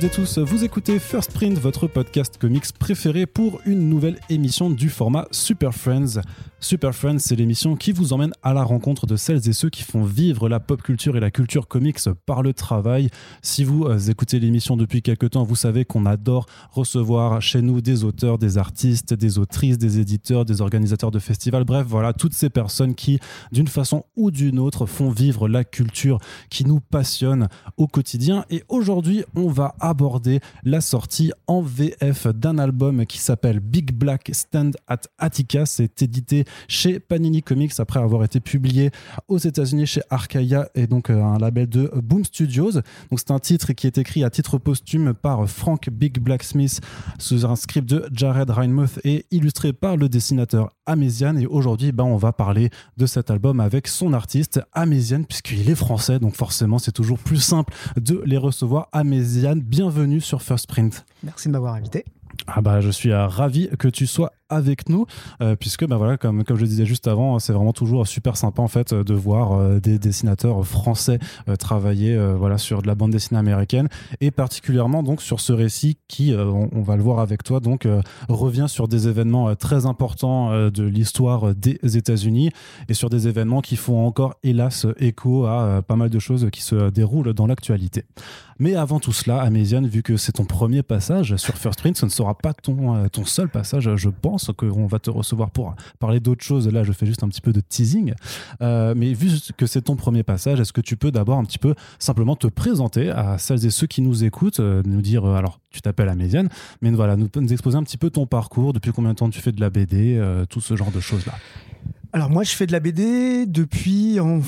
À toutes et tous, vous écoutez First Print, votre podcast comics préféré pour une nouvelle émission du format Super Friends. Super Friends, c'est l'émission qui vous emmène à la rencontre de celles et ceux qui font vivre la pop culture et la culture comics par le travail. Si vous euh, écoutez l'émission depuis quelque temps, vous savez qu'on adore recevoir chez nous des auteurs, des artistes, des autrices, des éditeurs, des organisateurs de festivals, bref, voilà, toutes ces personnes qui, d'une façon ou d'une autre, font vivre la culture qui nous passionne au quotidien. Et aujourd'hui, on va aborder la sortie en VF d'un album qui s'appelle Big Black Stand at Attica. C'est édité chez Panini Comics après avoir été publié aux États-Unis chez Arcaia et donc euh, un label de Boom Studios. Donc c'est un titre qui est écrit à titre posthume par Frank Big Blacksmith sous un script de Jared Reinmuth et illustré par le dessinateur Améziane. Et aujourd'hui, ben, on va parler de cet album avec son artiste Améziane puisqu'il est français. Donc forcément, c'est toujours plus simple de les recevoir. Améziane, bienvenue sur First Print. Merci de m'avoir invité. Ah bah, je suis euh, ravi que tu sois avec nous, euh, puisque bah voilà, comme, comme je le disais juste avant, c'est vraiment toujours super sympa en fait de voir euh, des dessinateurs français travailler voilà, sur de la bande dessinée américaine, et particulièrement donc sur ce récit qui, on, va le voir avec toi, donc revient sur des événements très importants de l'histoire des États-Unis, et sur des événements qui font encore, hélas, écho à pas mal de choses qui se déroulent dans l'actualité. Mais avant tout cela, Améziane, vu que c'est ton premier passage sur First Print, ce ne sera pas ton, euh, ton seul passage, je pense qu'on va te recevoir pour parler d'autres choses. Là, je fais juste un petit peu de teasing. Euh, mais vu que c'est ton premier passage, est-ce que tu peux d'abord un petit peu simplement te présenter à celles et ceux qui nous écoutent, euh, nous dire, alors, tu t'appelles Améziane, mais voilà, nous, exposer un petit peu ton parcours, depuis combien de temps tu fais de la BD, tout ce genre de choses-là. Alors moi, je fais de la BD depuis en,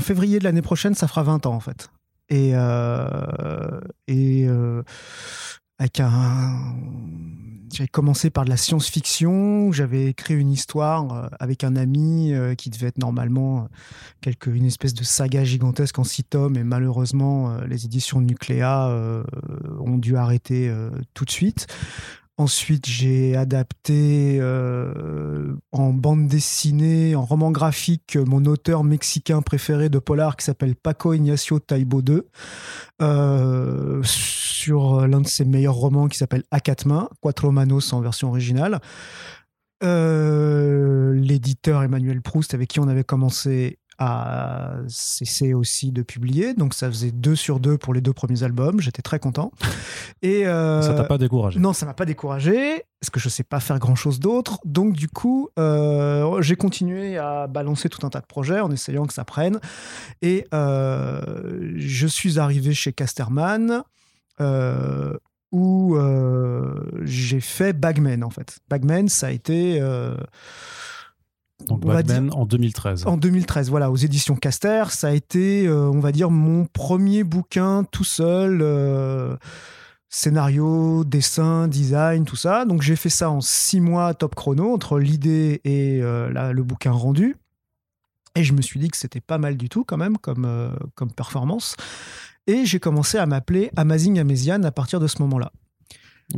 février de l'année prochaine, ça fera 20 ans en fait. Et, euh, et euh, avec un. J'avais commencé par de la science-fiction. J'avais écrit une histoire euh, avec un ami qui devait être normalement quelque, une espèce de saga gigantesque en six tomes. Et malheureusement, les éditions Nucléa ont dû arrêter tout de suite. Ensuite, j'ai adapté euh, en bande dessinée, en roman graphique, mon auteur mexicain préféré de polar qui s'appelle Paco Ignacio Taibo II, euh, sur l'un de ses meilleurs romans qui s'appelle A quatre mains, Manos en version originale. Euh, l'éditeur Emmanuel Proust, avec qui on avait commencé a cessé aussi de publier. Donc ça faisait deux sur deux pour les deux premiers albums. J'étais très content. Et euh, ça t'a pas découragé? Non, ça m'a pas découragé parce que je sais pas faire grand chose d'autre. Donc du coup, euh, j'ai continué à balancer tout un tas de projets en essayant que ça prenne. Et euh, je suis arrivé chez Casterman. où j'ai fait Bagman en fait. Bagman, ça a été donc Batman en 2013. En 2013, voilà, aux éditions Caster. Ça a été, euh, on va dire, mon premier bouquin tout seul. Euh, scénario, dessin, design, tout ça. Donc j'ai fait ça en six mois top chrono, entre l'idée et euh, le bouquin rendu. Et je me suis dit que c'était pas mal du tout quand même comme, comme performance. Et j'ai commencé à m'appeler Amazing Amazian à partir de ce moment-là.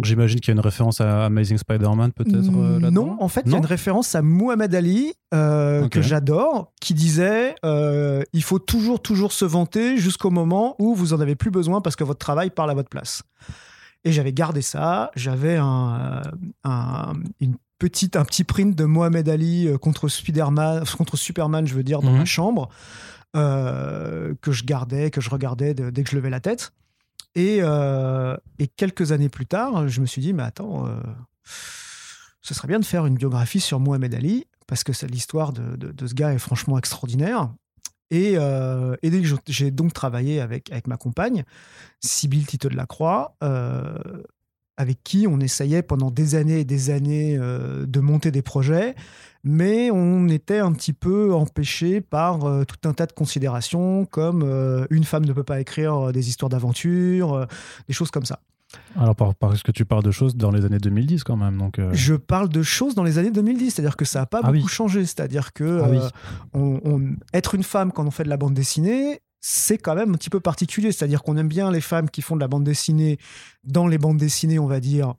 J'imagine qu'il y a une référence à Amazing Spider-Man peut-être euh, Non, en fait, il y a une référence à Muhammad Ali euh, que j'adore, qui disait euh, il faut toujours, toujours se vanter jusqu'au moment où vous en avez plus besoin parce que votre travail parle à votre place. Et j'avais gardé ça. J'avais un, une petite, un petit print de Mohamed Ali contre, Spider-Man, contre Superman, je veux dire, dans ma mhm. chambre, que je gardais, que je regardais dès que je levais la tête. Euh, et, quelques années plus tard, je me suis dit, mais attends, euh, ce serait bien de faire une biographie sur Mohamed Ali, parce que l'histoire de, ce gars est franchement extraordinaire. Et, euh, j'ai donc travaillé avec, ma compagne, Sybille Tito de la Croix, avec qui on essayait pendant des années et des années de monter des projets mais on était un petit peu empêché par euh, tout un tas de considérations comme euh, une femme ne peut pas écrire euh, des histoires d'aventure, des choses comme ça. Alors, parce que tu parles de choses dans les années 2010 quand même. Donc Je parle de choses dans les années 2010, c'est-à-dire que ça n'a pas ah beaucoup changé. C'est-à-dire que ah être une femme quand on fait de la bande dessinée, c'est quand même un petit peu particulier. C'est-à-dire qu'on aime bien les femmes qui font de la bande dessinée dans les bandes dessinées, on va dire,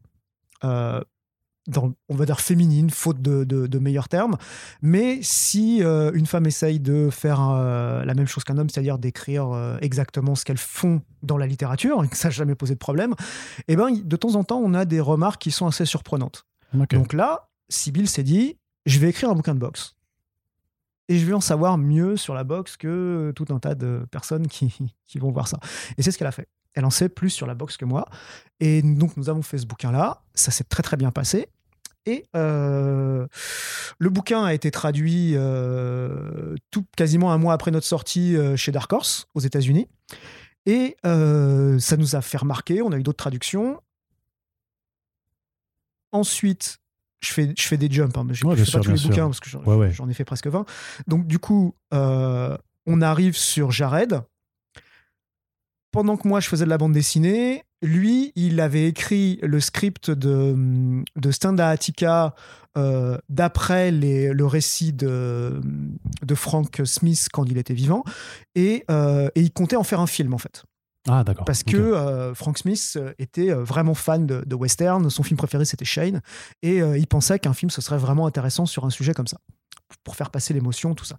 on va dire féminine, faute de, meilleurs termes. Mais si euh, une femme essaye de faire euh, la même chose qu'un homme, c'est-à-dire d'écrire euh, exactement ce qu'elles font dans la littérature, et que ça n'a jamais posé de problème, eh ben, de temps en temps, on a des remarques qui sont assez surprenantes. Donc là, Sibyl s'est dit, je vais écrire un bouquin de boxe. Et je vais en savoir mieux sur la boxe que tout un tas de personnes qui, qui vont voir ça. Et c'est ce qu'elle a fait. Elle en sait plus sur la boxe que moi. Et donc, nous avons fait ce bouquin-là. Ça s'est très, très bien passé. Et euh, le bouquin a été traduit euh, tout, quasiment un mois après notre sortie euh, chez Dark Horse, aux États-Unis. Et ça nous a fait remarquer. On a eu d'autres traductions. Ensuite, je fais, je fais des jumps. Hein, je ne fais pas tous les bouquins parce que j'en ai fait presque 20. Donc, du coup, on arrive sur Jared pendant que moi je faisais de la bande dessinée, lui, il avait écrit le script de, de Standa Attica euh, d'après le récit de, de Frank Smith quand il était vivant, et, euh, et, il comptait en faire un film en fait. Ah d'accord. Parce que euh, Frank Smith était vraiment fan de, de, western, son film préféré c'était Shane, et il pensait qu'un film ce serait vraiment intéressant sur un sujet comme ça, pour faire passer l'émotion, tout ça.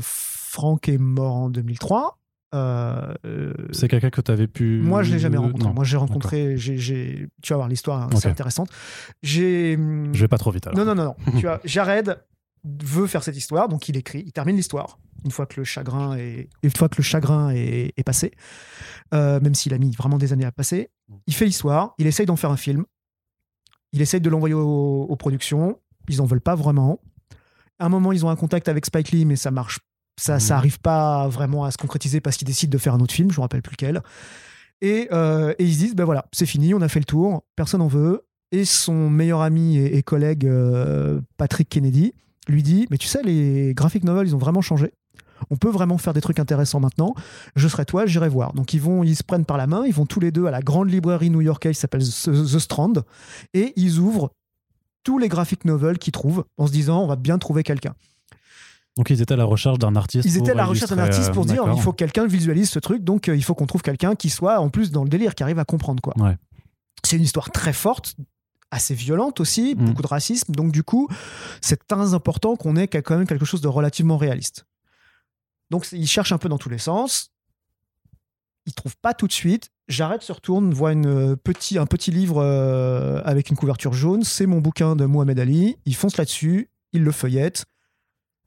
Frank est mort en 2003. Euh, c'est quelqu'un que tu avais pu. Moi, je l'ai jamais rencontré. Moi, j'ai rencontré. J'ai, Tu vas voir l'histoire, hein, c'est intéressante. J'ai. Je vais pas trop vite. Non, non, non, non. tu vois, Jared veut faire cette histoire, donc il écrit, il termine l'histoire une fois que le chagrin est, une fois que le chagrin est, passé, euh, même s'il a mis vraiment des années à passer. Il fait l'histoire, il essaye d'en faire un film, il essaye de l'envoyer aux, aux productions, ils en veulent pas vraiment. À un moment, ils ont un contact avec Spike Lee, mais ça marche ça, ça arrive pas vraiment à se concrétiser parce qu'ils décident de faire un autre film, je me rappelle plus lequel. Et, euh, et ils se disent, ben voilà, c'est fini, on a fait le tour, personne en veut. Et son meilleur ami et, collègue euh, Patrick Kennedy lui dit, mais tu sais, les graphic novels, ils ont vraiment changé. On peut vraiment faire des trucs intéressants maintenant. Je serai toi, j'irai voir. Donc ils vont, ils se prennent par la main, ils vont tous les deux à la grande librairie new-yorkaise qui s'appelle The Strand et ils ouvrent tous les graphic novels qu'ils trouvent en se disant on va bien trouver quelqu'un. Donc ils étaient à la recherche d'un artiste. Ils étaient à la recherche d'un artiste pour dire il faut que quelqu'un visualise ce truc, donc euh, il faut qu'on trouve quelqu'un qui soit en plus dans le délire, qui arrive à comprendre quoi. C'est une histoire très forte, assez violente aussi, mm. beaucoup de racisme, donc du coup c'est très important qu'on ait quand même quelque chose de relativement réaliste. Donc ils cherchent un peu dans tous les sens, ils trouvent pas tout de suite. J'arrête, se retourne, voit une euh, petit, un petit livre euh, avec une couverture jaune. C'est mon bouquin de Mohamed Ali. Il fonce là-dessus, il le feuillette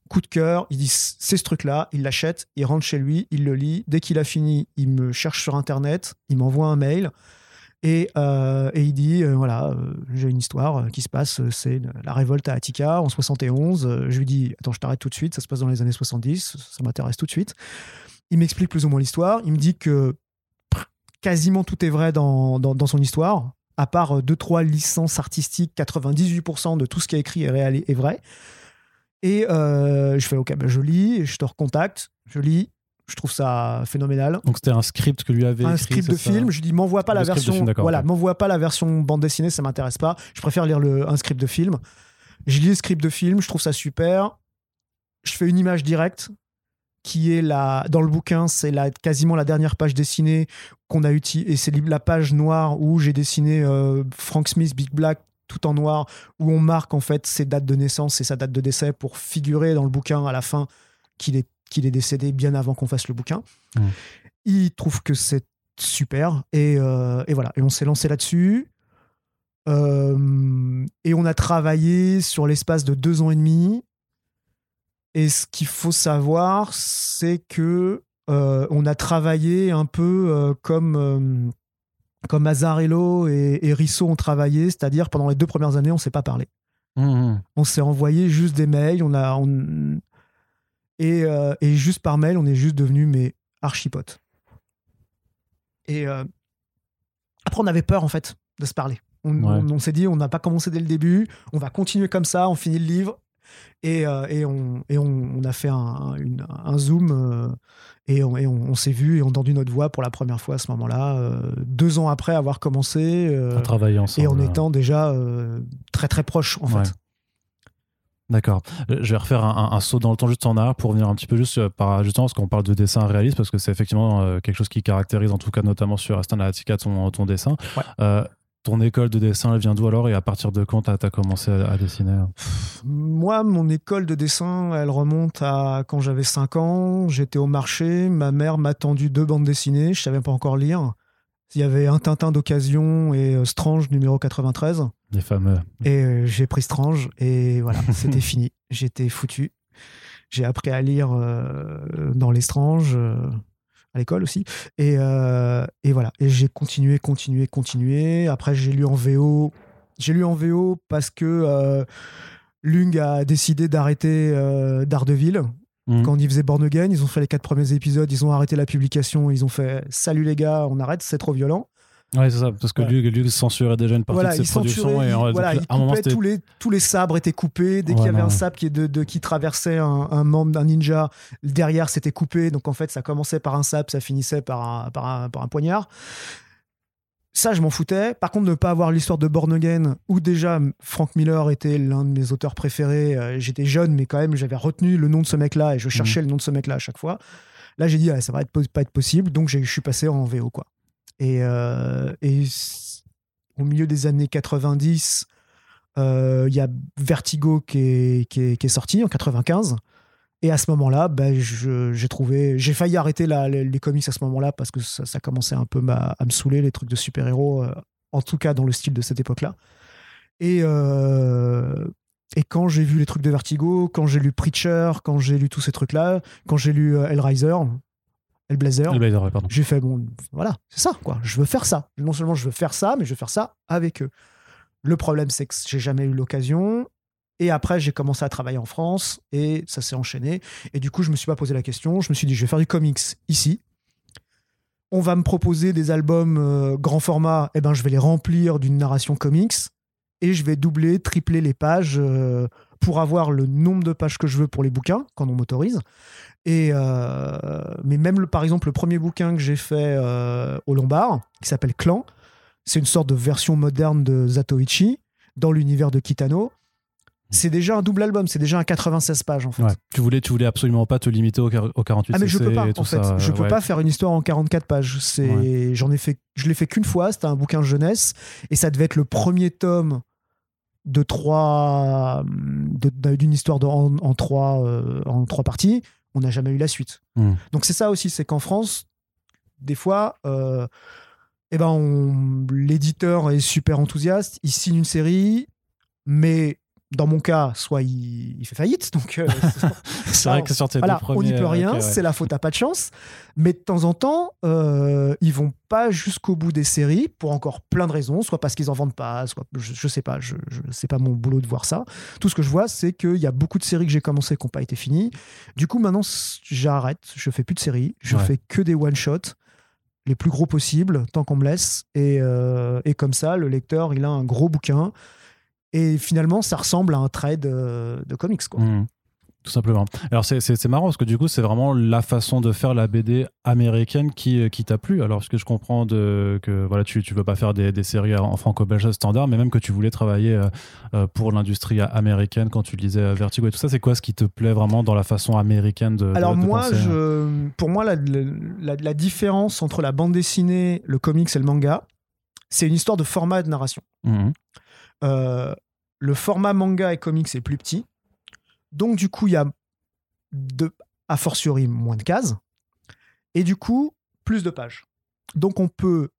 coup de cœur, il dit c'est ce truc-là, il l'achète, il rentre chez lui, il le lit. Dès qu'il a fini, il me cherche sur Internet, il m'envoie un mail et, euh, il dit euh, voilà, euh, j'ai une histoire qui se passe, c'est la révolte à Attica en 71. je lui dis attends, je t'arrête tout de suite, ça se passe dans les années 70, ça m'intéresse tout de suite. Il m'explique plus ou moins l'histoire, il me dit que quasiment tout est vrai dans, dans, son histoire, à part deux trois licences artistiques, 98% de tout ce qui est écrit est, réel, est vrai. Et euh, je fais OK, ben je lis, je te recontacte, je lis, je trouve ça phénoménal. Donc c'était un script que lui avait un script de film. Je dis m'envoie pas la version, voilà, m'envoie pas la version bande dessinée, ça m'intéresse pas. Je préfère lire le, un script de film. Je lis le script de film, je trouve ça super. Je fais une image directe qui est la dans le bouquin, c'est la quasiment la dernière page dessinée qu'on a utilisée et c'est la page noire où j'ai dessiné euh, Frank Smith Big Black tout en noir, où on marque en fait ses dates de naissance et sa date de décès pour figurer dans le bouquin à la fin qu'il est, qu'il est décédé bien avant qu'on fasse le bouquin. Il trouve que c'est super et, euh, et, voilà. Et on s'est lancé là-dessus. Euh, et on a travaillé sur l'espace de deux ans et demi. Et ce qu'il faut savoir, c'est que euh, on a travaillé un peu comme comme Azarello et, et Risso ont travaillé, c'est-à-dire pendant les deux premières années, on ne s'est pas parlé. Mmh, mmh. On s'est envoyé juste des mails, on a, Et, euh, et, juste par mail, on est juste devenus mes archipotes. Et euh, après, on avait peur en fait de se parler. On, on s'est dit, on n'a pas commencé dès le début, on va continuer comme ça, on finit le livre et, euh, et, on, et on, a fait un, un zoom euh, et on, on s'est vu et on a entendu notre voix pour la première fois à ce moment-là, euh, deux ans après avoir commencé. à travailler ensemble. Et en étant déjà très très proches en fait. D'accord. Je vais refaire un, saut dans le temps juste en arrière pour revenir un petit peu juste par justement parce qu'on parle de dessin réaliste parce que c'est effectivement quelque chose qui caractérise en tout cas notamment sur Aston Attica ton, ton dessin. Ton école de dessin, elle vient d'où alors et à partir de quand tu as, commencé à, dessiner? Moi, mon école de dessin, elle remonte à quand j'avais 5 ans. J'étais au marché, ma mère m'a tendu deux bandes dessinées, je savais pas encore lire. Il y avait un Tintin d'occasion et euh, Strange numéro 93. Les fameux. Et euh, j'ai pris Strange et voilà, c'était fini. J'étais foutu. J'ai appris à lire euh, dans les Strange à l'école aussi. Et, et, voilà. Et j'ai continué, continué, continué. Après, j'ai lu en VO. J'ai lu en VO parce que Lung a décidé d'arrêter Daredevil. Mhm. Quand ils faisaient Born Again, ils ont fait les quatre premiers épisodes, ils ont arrêté la publication, ils ont fait Salut les gars, on arrête, c'est trop violent. Ouais, c'est ça, parce que lui, censurait déjà une partie de ses productions. Et voilà, il coupait tous, les, tous les sabres étaient coupés. Dès qu'il y avait un sabre qui, de, qui traversait un, membre d'un ninja, derrière c'était coupé. Donc en fait, ça commençait par un sabre, ça finissait par par par un poignard. Ça, je m'en foutais. Par contre, ne pas avoir l'histoire de Born Again, où déjà Frank Miller était l'un de mes auteurs préférés. Euh, j'étais jeune, mais quand même, j'avais retenu le nom de ce mec-là et je cherchais mhm. le nom de ce mec-là à chaque fois. Là, j'ai dit, ça va être, pas être possible. Donc, je suis passé en VO, quoi. Et, euh, au milieu des années 90, euh, il y a Vertigo qui est, sorti en 95. Et à ce moment-là, ben, j'ai failli arrêter les, comics à ce moment-là parce que ça, commençait un peu à, me saouler les trucs de super-héros, euh, en tout cas dans le style de cette époque-là. Et, et quand j'ai vu les trucs de Vertigo, quand j'ai lu Preacher, quand j'ai lu tous ces trucs-là, quand j'ai lu euh, Hellraiser, Hellblazer, j'ai fait bon, voilà, c'est ça quoi. Je veux faire ça. Non seulement je veux faire ça, mais je veux faire ça avec eux. Le problème, c'est que j'ai jamais eu l'occasion. Et après, j'ai commencé à travailler en France et ça s'est enchaîné. Et du coup, je me suis pas posé la question. Je me suis dit, je vais faire du comics ici. On va me proposer des albums euh, grand format. Eh ben, je vais les remplir d'une narration comics et je vais doubler, tripler les pages euh, pour avoir le nombre de pages que je veux pour les bouquins quand on m'autorise. Et euh, mais même le, par exemple le premier bouquin que j'ai fait au Lombard qui s'appelle Clan, c'est une sorte de version moderne de Zatoichi dans l'univers de Kitano c'est déjà un double album, c'est déjà un 96 pages en fait. Tu voulais, tu voulais absolument pas te limiter au, 48 Ah mais je peux pas en fait, je peux pas faire une histoire en 44 pages. C'est, j'en ai fait, je l'ai fait qu'une fois. C'était un bouquin jeunesse et ça devait être le premier tome de trois, d'une histoire en, trois, euh, en trois parties. On n'a jamais eu la suite. Hmm. Donc c'est ça aussi, c'est qu'en France, des fois. Euh, eh ben l'éditeur est super enthousiaste, il signe une série, mais dans mon cas, soit il, fait faillite, donc euh, c'est vrai que sur tes voilà, on n'y peut rien, c'est la faute à pas de chance. Mais de temps en temps, euh, ils vont pas jusqu'au bout des séries pour encore plein de raisons, soit parce qu'ils en vendent pas, soit je, je sais pas, je, je c'est pas mon boulot de voir ça. Tout ce que je vois, c'est qu'il y a beaucoup de séries que j'ai commencé qui n'ont pas été finies. Du coup, maintenant, j'arrête, je fais plus de séries, je fais que des one shots les plus gros possibles tant qu'on me laisse et, euh, et comme ça, le lecteur, il a un gros bouquin et finalement, ça ressemble à un trade euh, de comics. Quoi. Mmh. tout simplement. Alors c'est marrant parce que du coup c'est vraiment la façon de faire la BD américaine qui, euh, qui t'a plu. Alors ce que je comprends de, que voilà tu tu veux pas faire des, des séries en franco-belge standard, mais même que tu voulais travailler euh, pour l'industrie américaine quand tu lisais Vertigo et tout ça, c'est quoi ce qui te plaît vraiment dans la façon américaine de Alors moi, penser, je, pour moi la, la, la, différence entre la bande dessinée, le comics et le manga, c'est une histoire de format de narration. Mmh. Euh, le format manga et comics est plus petit. Donc, du coup, il y a de, a fortiori moins de cases. Et du coup, plus de pages. Donc, on peut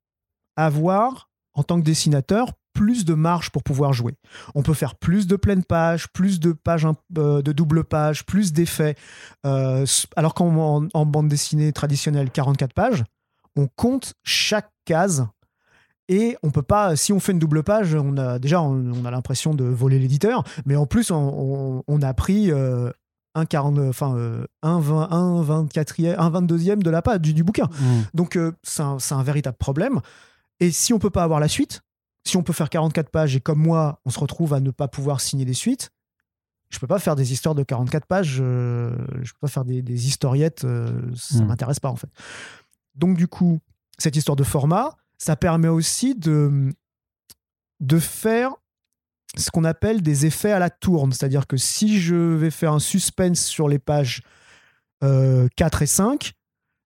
avoir, en tant que dessinateur, plus de marge pour pouvoir jouer. On peut faire plus de pleines pages, plus de pages euh, de double page, plus d'effets. Euh, alors qu'en en bande dessinée traditionnelle, 44 pages, on compte chaque case et on peut pas, si on fait une double page, on a déjà on, a l'impression de voler l'éditeur, mais en plus on, a pris euh, un 40, enfin euh, un, 20, un 24e, un 22e de la page du, bouquin. Mmh. Donc euh, c'est un, véritable problème. Et si on peut pas avoir la suite, si on peut faire 44 pages et comme moi, on se retrouve à ne pas pouvoir signer des suites, je peux pas faire des histoires de 44 pages, je peux pas faire des, historiettes, ça mmh. m'intéresse pas en fait. Donc du coup, cette histoire de format, ça permet aussi de, de faire ce qu'on appelle des effets à la tourne. C'est-à-dire que si je vais faire un suspense sur les pages 4 euh, et 5,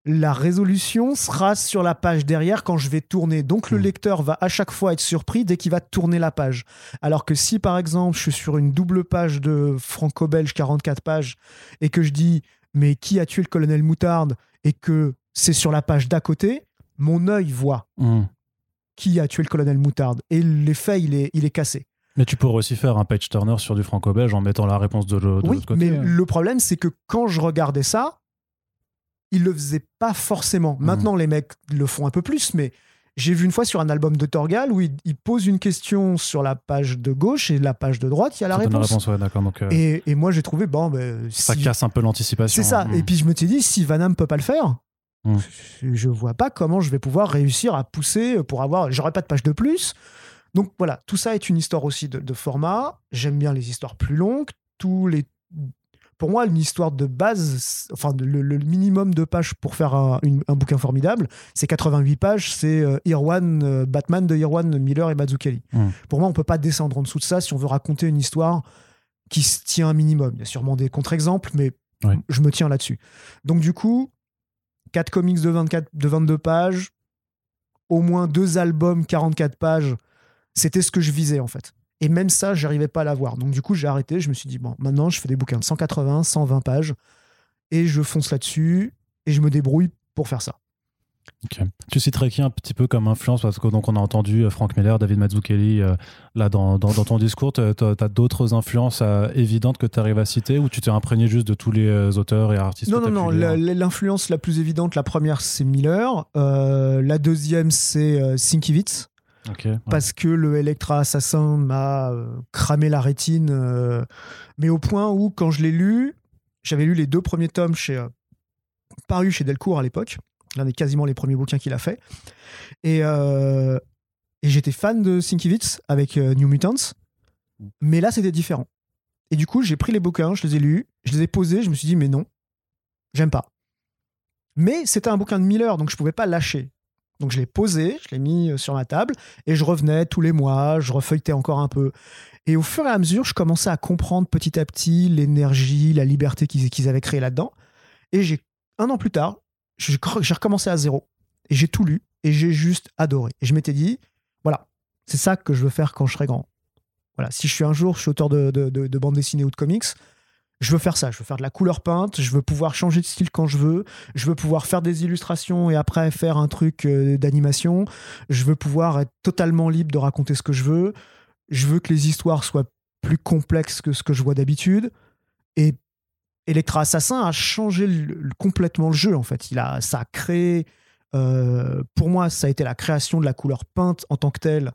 la résolution sera sur la page derrière quand je vais tourner. Donc le hmm. lecteur va à chaque fois être surpris dès qu'il va tourner la page. Alors que si par exemple je suis sur une double page de franco-belge 44 pages et que je dis mais qui a tué le colonel Moutarde et que c'est sur la page d'à côté, mon œil voit hmm. qui a tué le colonel Moutarde et l'effet il est, il est cassé. Mais tu pourrais aussi faire un page turner sur du franco-belge en mettant la réponse de l'autre oui, côté. Mais le problème, c'est que quand je regardais ça, ils le faisaient pas forcément. Hmm. Maintenant, les mecs le font un peu plus, mais j'ai vu une fois sur un album de Torgal où il, pose une question sur la page de gauche et la page de droite, il y a la réponse. euh... et, moi, j'ai trouvé, bon, ben, ça casse un peu l'anticipation. C'est ça. Hmm. Et puis, je me suis dit, si Vanham peut pas le faire, hmm. je vois pas comment je vais pouvoir réussir à pousser pour avoir. J'aurais pas de page de plus. Donc voilà, tout ça est une histoire aussi de, de format. J'aime bien les histoires plus longues. Tous les pour moi, une histoire de base, enfin, le, minimum de pages pour faire un, bouquin formidable, c'est 88 pages, c'est euh, Irwan, euh, Batman de Irwan, Miller et Mazzucchelli. Hmm. Pour moi, on peut pas descendre en dessous de ça si on veut raconter une histoire qui se tient un minimum. Il y a sûrement des contre-exemples, mais je me tiens là-dessus. Donc, du coup, 4 comics de, 24, de 22 pages, au moins deux albums 44 pages, c'était ce que je visais en fait. Et même ça, j'arrivais pas à l'avoir. Donc du coup, j'ai arrêté. Je me suis dit, bon, maintenant, je fais des bouquins de 180, 120 pages. Et je fonce là-dessus. Et je me débrouille pour faire ça. Tu citerais qui un petit peu comme influence? Parce que donc on a entendu euh, Frank Miller, David Mazzucchelli, euh, là dans, dans, ton discours, tu as, d'autres influences euh, évidentes que tu arrives à citer ou tu t'es imprégné juste de tous les auteurs et artistes Non, non, non. L'influence la, plus évidente, la première, c'est Miller. la deuxième, c'est Sienkiewicz. Parce que le Electra Assassin m'a cramé la rétine, mais au point où, quand je l'ai lu, j'avais lu les deux premiers tomes chez, parus chez Delcourt à l'époque, l'un des quasiment les premiers bouquins qu'il a fait. Et, et j'étais fan de Sienkiewicz avec New Mutants, mais là c'était différent. Et du coup, j'ai pris les bouquins, je les ai lus, je les ai posés, je me suis dit, mais non, j'aime pas. Mais c'était un bouquin de Miller, donc je pouvais pas lâcher. Donc je l'ai posé, je l'ai mis euh, sur ma table et je revenais tous les mois, je refeuilletais encore un peu. Et au fur et à mesure, je commençais à comprendre petit à petit l'énergie, la liberté qu'ils avaient créée là-dedans. Et j'ai un an plus tard, j'ai recommencé à zéro. Et j'ai tout lu et j'ai juste adoré. Et je m'étais dit, voilà, c'est ça que je veux faire quand je serai grand. Voilà, si je suis un jour, je suis auteur de, de, de bande dessinée ou de comics, je veux faire ça, je veux faire de la couleur peinte, je veux pouvoir changer de style quand je veux, je veux pouvoir faire des illustrations et après faire un truc euh, d'animation, je veux pouvoir être totalement libre de raconter ce que je veux, je veux que les histoires soient plus complexes que ce que je vois d'habitude. Et Electra Assassin a changé complètement le jeu en fait, il a ça a créé euh, pour moi ça a été la création de la couleur peinte en tant que telle.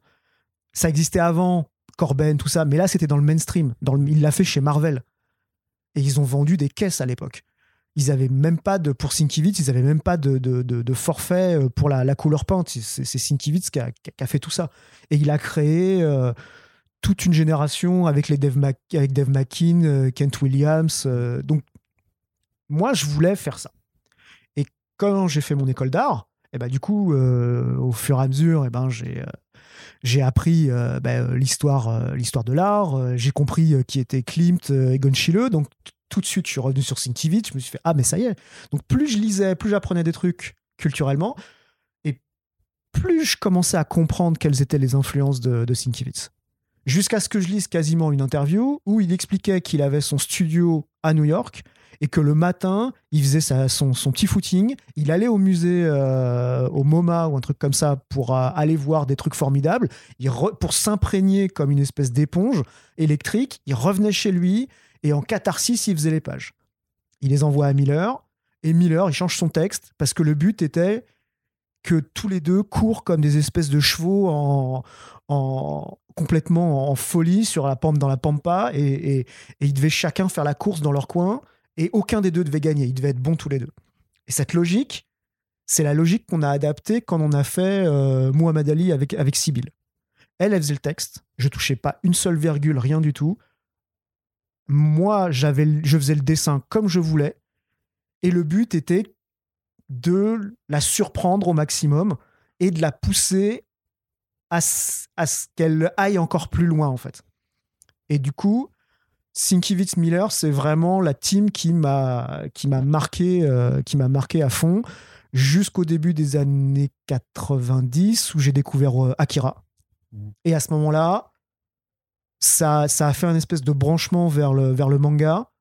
Ça existait avant Corben tout ça, mais là c'était dans le mainstream, il l'a fait chez Marvel. Et ils ont vendu des caisses à l'époque. Ils avaient même pas de, pour ils avaient même pas de, de, forfait euh, pour la, couleur peinte. C'est Sienkiewicz qui a, qui a, fait tout ça. Et il a créé euh, toute une génération avec, les Dave, avec Dave McKean, euh, Kent Williams. donc, moi, je voulais faire ça. Et quand j'ai fait mon école d'art, et eh ben, du coup, au fur et à mesure, et eh ben, j'ai j'ai appris euh, ben, l'histoire, euh, l'histoire de l'art, euh, j'ai compris qui était Klimt et Gonchile, donc tout de suite je suis revenu sur Sienkiewicz, je me suis fait ah mais ça y est. Donc plus je lisais, plus j'apprenais des trucs culturellement, et plus je commençais à comprendre quelles étaient les influences de, de. Jusqu'à ce que je lise quasiment une interview où il expliquait qu'il avait son studio à New York et que le matin, il faisait son, petit footing, il allait au musée, euh, au MoMA ou un truc comme ça pour euh, aller voir des trucs formidables, pour s'imprégner comme une espèce d'éponge électrique, il revenait chez lui et en catharsis, il faisait les pages. Il les envoie à Miller et Miller, il change son texte parce que le but était que tous les deux courent comme des espèces de chevaux en complètement en folie sur la pente dans la pampa et, et, ils devaient chacun faire la course dans leur coin et aucun des deux devait gagner. Ils devaient être bons tous les deux. Et cette logique, c'est la logique qu'on a adaptée quand on a fait euh, Muhammad Ali avec, avec Sibyl. Elle, elle faisait le texte. Je touchais pas une seule virgule, rien du tout. Moi, j'avais, je faisais le dessin comme je voulais. Et le but était de la surprendre au maximum et de la pousser à, à ce qu'elle aille encore plus loin, en fait. Et du coup, Sinkiewicz Miller, c'est vraiment la team qui m'a qui m'a marqué euh, qui m'a marqué à fond. jusqu'au début des années 90 où j'ai découvert euh, Akira. Mmh. Et à ce moment-là, ça, ça a fait un espèce de branchement vers le, vers le manga.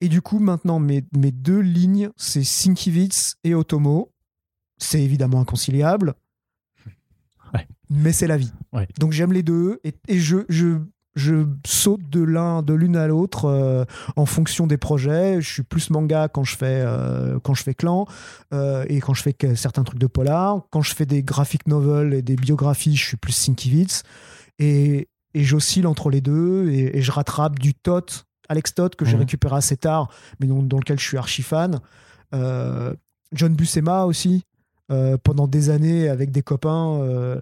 Et du coup, maintenant, mes, mes deux lignes, c'est Sinkivitz et Otomo. C'est évidemment inconciliable. Mais c'est la vie. Donc j'aime les deux. Et, et je, je, je saute de l'un de l'une à l'autre euh, en fonction des projets. Je suis plus manga quand je fais euh, quand je fais clan euh, et quand je fais certains trucs de polar. Quand je fais des graphic novels et des biographies, je suis plus Sinkivitz et, et j'oscille entre les deux et, je rattrape du Tot, Alex Tot que j'ai récupéré assez tard, mais dans, dans, lequel je suis archi fan. John Buscema aussi pendant des années avec des copains.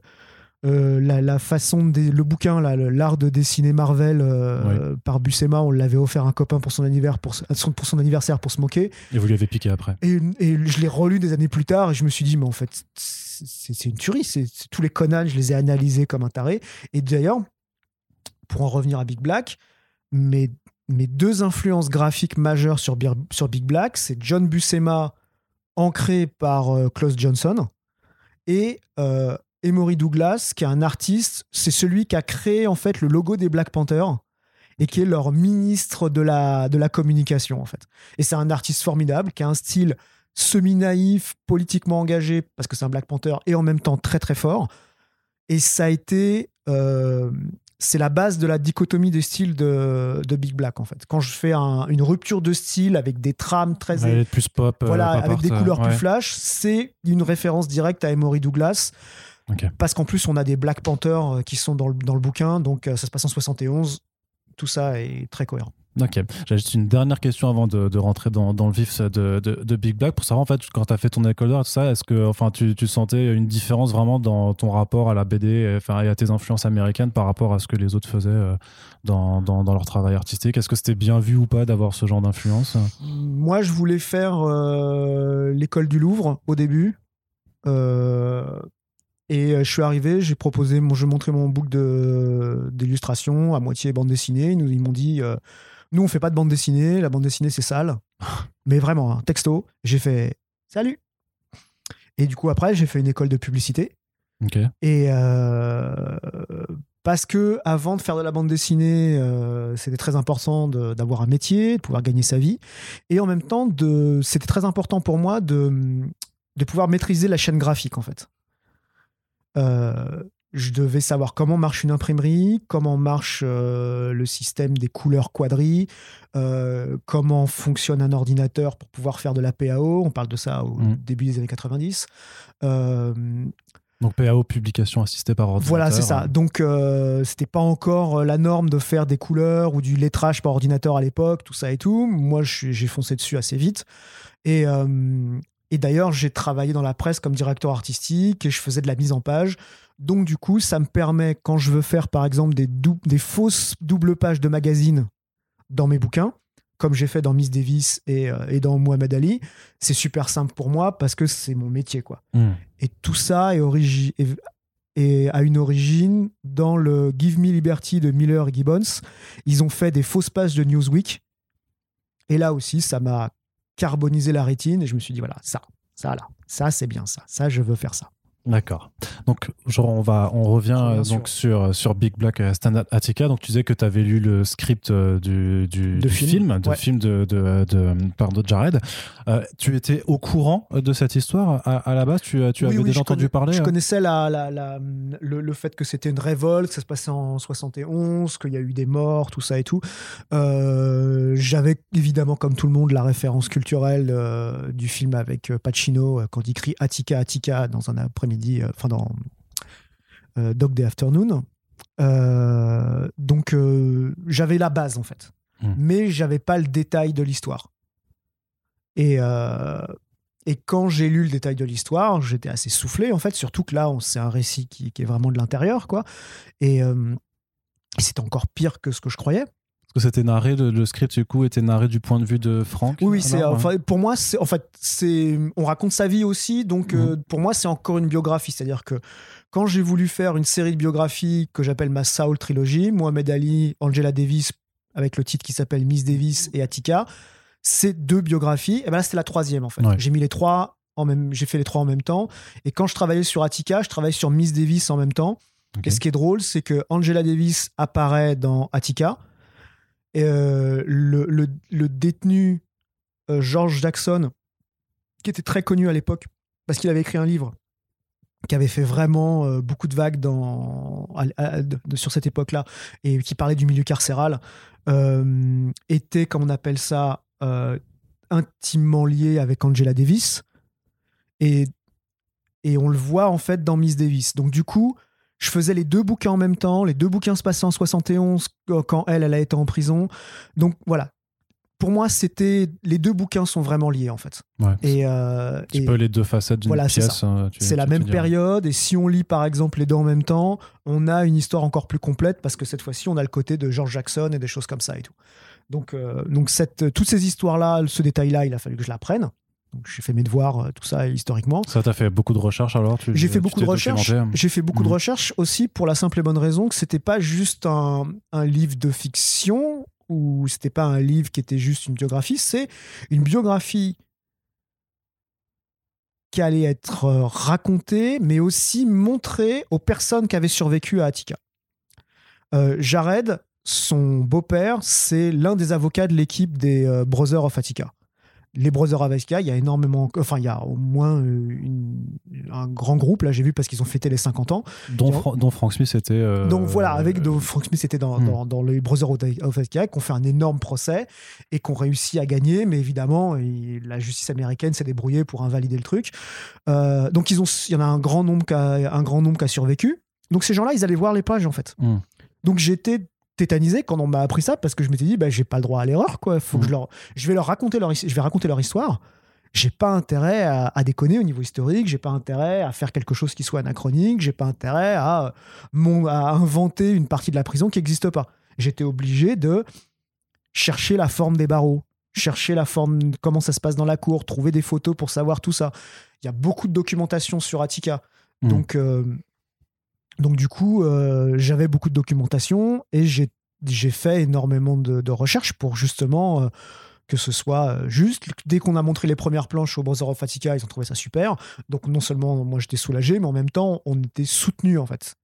Euh, la, façon de le bouquin l'art de dessiner Marvel euh, par Buscema on l'avait offert à un copain pour son anniversaire pour, pour son anniversaire pour se moquer. Et vous lui avez piqué après. Et, je l'ai relu des années plus tard et je me suis dit mais en fait c'est une tuerie c'est tous les Conan je les ai analysés comme un taré. Et d'ailleurs pour en revenir à Big Black mes, mes deux influences graphiques majeures sur, sur Big Black c'est John Buscema ancré par euh, Klaus Johnson et Emory Douglas, qui est un artiste, c'est celui qui a créé en fait le logo des Black Panthers et qui est leur ministre de la, de la communication en fait. Et c'est un artiste formidable qui a un style semi-naïf, politiquement engagé parce que c'est un Black Panther et en même temps très très fort. Et ça a été euh, c'est la base de la dichotomie des styles de, de, Big Black en fait. Quand je fais une rupture de style avec des trames très plus pop, euh, voilà, avec des couleurs plus flash, c'est une référence directe à Emory Douglas. Parce qu'en plus, on a des Black Panthers euh, qui sont dans le, dans le bouquin, donc euh, ça se passe en 71. Tout ça est très cohérent. Ok. J'ai juste une dernière question avant de, de rentrer dans, dans, le vif de, de, Big Black pour savoir en fait quand tu as fait ton école d'art tout ça, est-ce que enfin tu, tu, sentais une différence vraiment dans ton rapport à la BD et, enfin, et à tes influences américaines par rapport à ce que les autres faisaient euh, dans, dans, dans leur travail artistique? Est-ce que c'était bien vu ou pas d'avoir ce genre d'influence? Moi, je voulais faire l'école du Louvre au début. Euh, et euh, je suis arrivé, j'ai proposé, mon, je montrais mon book d'illustration à moitié bande dessinée. Ils, m'ont dit, euh, nous on fait pas de bande dessinée, la bande dessinée c'est sale. Mais vraiment, un texto. J'ai fait salut. Et du coup après j'ai fait une école de publicité. Et euh, parce que avant de faire de la bande dessinée, c'était très important d'avoir un métier, de pouvoir gagner sa vie. Et en même temps, c'était très important pour moi de, de pouvoir maîtriser la chaîne graphique en fait. Euh, je devais savoir comment marche une imprimerie, comment marche euh, le système des couleurs quadri, euh, comment fonctionne un ordinateur pour pouvoir faire de la PAO. On parle de ça au mm. début des années 90. donc PAO, publication assistée par ordinateur. Voilà, c'est ça. Donc c'était pas encore la norme de faire des couleurs ou du lettrage par ordinateur à l'époque, tout ça et tout. Moi, j'ai foncé dessus assez vite. Et, et d'ailleurs, j'ai travaillé dans la presse comme directeur artistique et je faisais de la mise en page. Donc, du coup, ça me permet, quand je veux faire, par exemple, des, des fausses doubles pages de magazine dans mes bouquins, comme j'ai fait dans Miss Davis et, euh, et dans Mohamed Ali, c'est super simple pour moi parce que c'est mon métier. quoi. Hmm. Et tout ça est, est, a une origine dans le Give Me Liberty de Miller et Gibbons. Ils ont fait des fausses pages de Newsweek. Et là aussi, ça m'a carboniser la rétine. Et je me suis dit voilà ça ça là ça c'est bien ça. Ça je veux faire ça D'accord. Donc, genre, on va, on revient euh, donc sur, sur Big Black euh, Standard Attica. Donc, tu disais que tu avais lu le script euh, du, du, film, de film de, de, de, pardon, Jared. tu étais au courant de cette histoire à, la base? Tu, tu avais déjà entendu parler Je connaissais la, la, la le, le, fait que c'était une révolte, que ça se passait en 71, qu'il y a eu des morts, tout ça et tout. J'avais évidemment, comme tout le monde, la référence culturelle du film avec Pacino quand il crie Attica, Attica dans un premier midi euh, enfin dans euh, Dog Day Afternoon. Euh, donc j'avais la base en fait, hmm. mais j'avais pas le détail de l'histoire. Et, et quand j'ai lu le détail de l'histoire, j'étais assez soufflé en fait, surtout que là, c'est un récit qui, qui, est vraiment de l'intérieur, quoi. Et, et c'est encore pire que ce que je croyais que c'était narré, le, script du coup était narré du point de vue de Franck. Oui, c'est enfin, pour moi, c'est en fait, c'est on raconte sa vie aussi, donc euh, mhm. pour moi, c'est encore une biographie, c'est-à-dire que quand j'ai voulu faire une série de biographies que j'appelle ma Saul trilogie, Mohamed Ali, Angela Davis avec le titre qui s'appelle Miss Davis et Attica, c'est deux biographies. Et ben là, c'était la troisième en fait. J'ai mis les trois En même, j'ai fait les trois en même temps. Et quand je travaillais sur Attica, je travaillais sur Miss Davis en même temps. Et ce qui est drôle, c'est que Angela Davis apparaît dans Attica. Et euh, le, détenu euh, George Jackson, qui était très connu à l'époque, parce qu'il avait écrit un livre qui avait fait vraiment euh, beaucoup de vagues sur cette époque-là et qui parlait du milieu carcéral, était, comme on appelle ça, intimement lié avec Angela Davis. Et, et on le voit en fait dans Miss Davis. Donc du coup, je faisais les deux bouquins en même temps. Les deux bouquins se passaient en 71 quand elle, elle a été en prison. Donc voilà. Pour moi, c'était les deux bouquins sont vraiment liés en fait. et euh, un peu les deux facettes d'une voilà, pièce. Hein, c'est la même période. Et si on lit par exemple les deux en même temps, on a une histoire encore plus complète parce que cette fois-ci, on a le côté de George Jackson et des choses comme ça et tout. Donc, euh, donc cette, toutes ces histoires-là, ce détail-là, il a fallu que je l'apprenne j'ai fait mes devoirs, euh, tout ça historiquement. Ça t'a fait beaucoup de recherches alors J'ai fait beaucoup de recherches. J'ai fait beaucoup de recherches aussi pour la simple et bonne raison que c'était pas juste un, un, livre de fiction ou c'était pas un livre qui était juste une biographie, c'est une biographie qui allait être euh, racontée, mais aussi montrée aux personnes qui avaient survécu à Attica. Euh, Jared, son beau-père, c'est l'un des avocats de l'équipe des Brothers of Attica les Brothers Avesca, il y a énormément, enfin, il y a au moins euh, un grand groupe, là, j'ai vu parce qu'ils ont fêté les 50 ans. Dont, Frank Smith était. Euh, Donc voilà, avec Frank Smith était dans, hmm. dans, les Brothers Avesca, qui ont fait un énorme procès et qui ont réussi à gagner, mais évidemment, la justice américaine s'est débrouillée pour invalider le truc. Euh, donc ils ont, il y en a un grand nombre qui a, un grand nombre qui a survécu. Donc ces gens-là, ils allaient voir les pages en fait. Hmm. Donc j'étais tétanisé quand on m'a appris ça parce que je m'étais dit bah, j'ai pas le droit à l'erreur quoi. Faut que je leur je vais leur raconter leur je vais raconter leur histoire. J'ai pas intérêt à, déconner au niveau historique j'ai pas intérêt à faire quelque chose qui soit anachronique j'ai pas intérêt à, mon, à inventer une partie de la prison qui n'existe pas. J'étais obligé de chercher la forme des barreaux chercher la forme comment ça se passe dans la cour trouver des photos pour savoir tout ça. Il y a beaucoup de documentation sur Attica. Mmh. donc euh, donc du coup, euh, j'avais beaucoup de documentation et j'ai fait énormément de, recherches pour justement euh, que ce soit euh, juste. Dès qu'on a montré les premières planches au Brother of Fatica, ils ont trouvé ça super. Donc non seulement moi j'étais soulagé, mais en même temps on était soutenu en fait.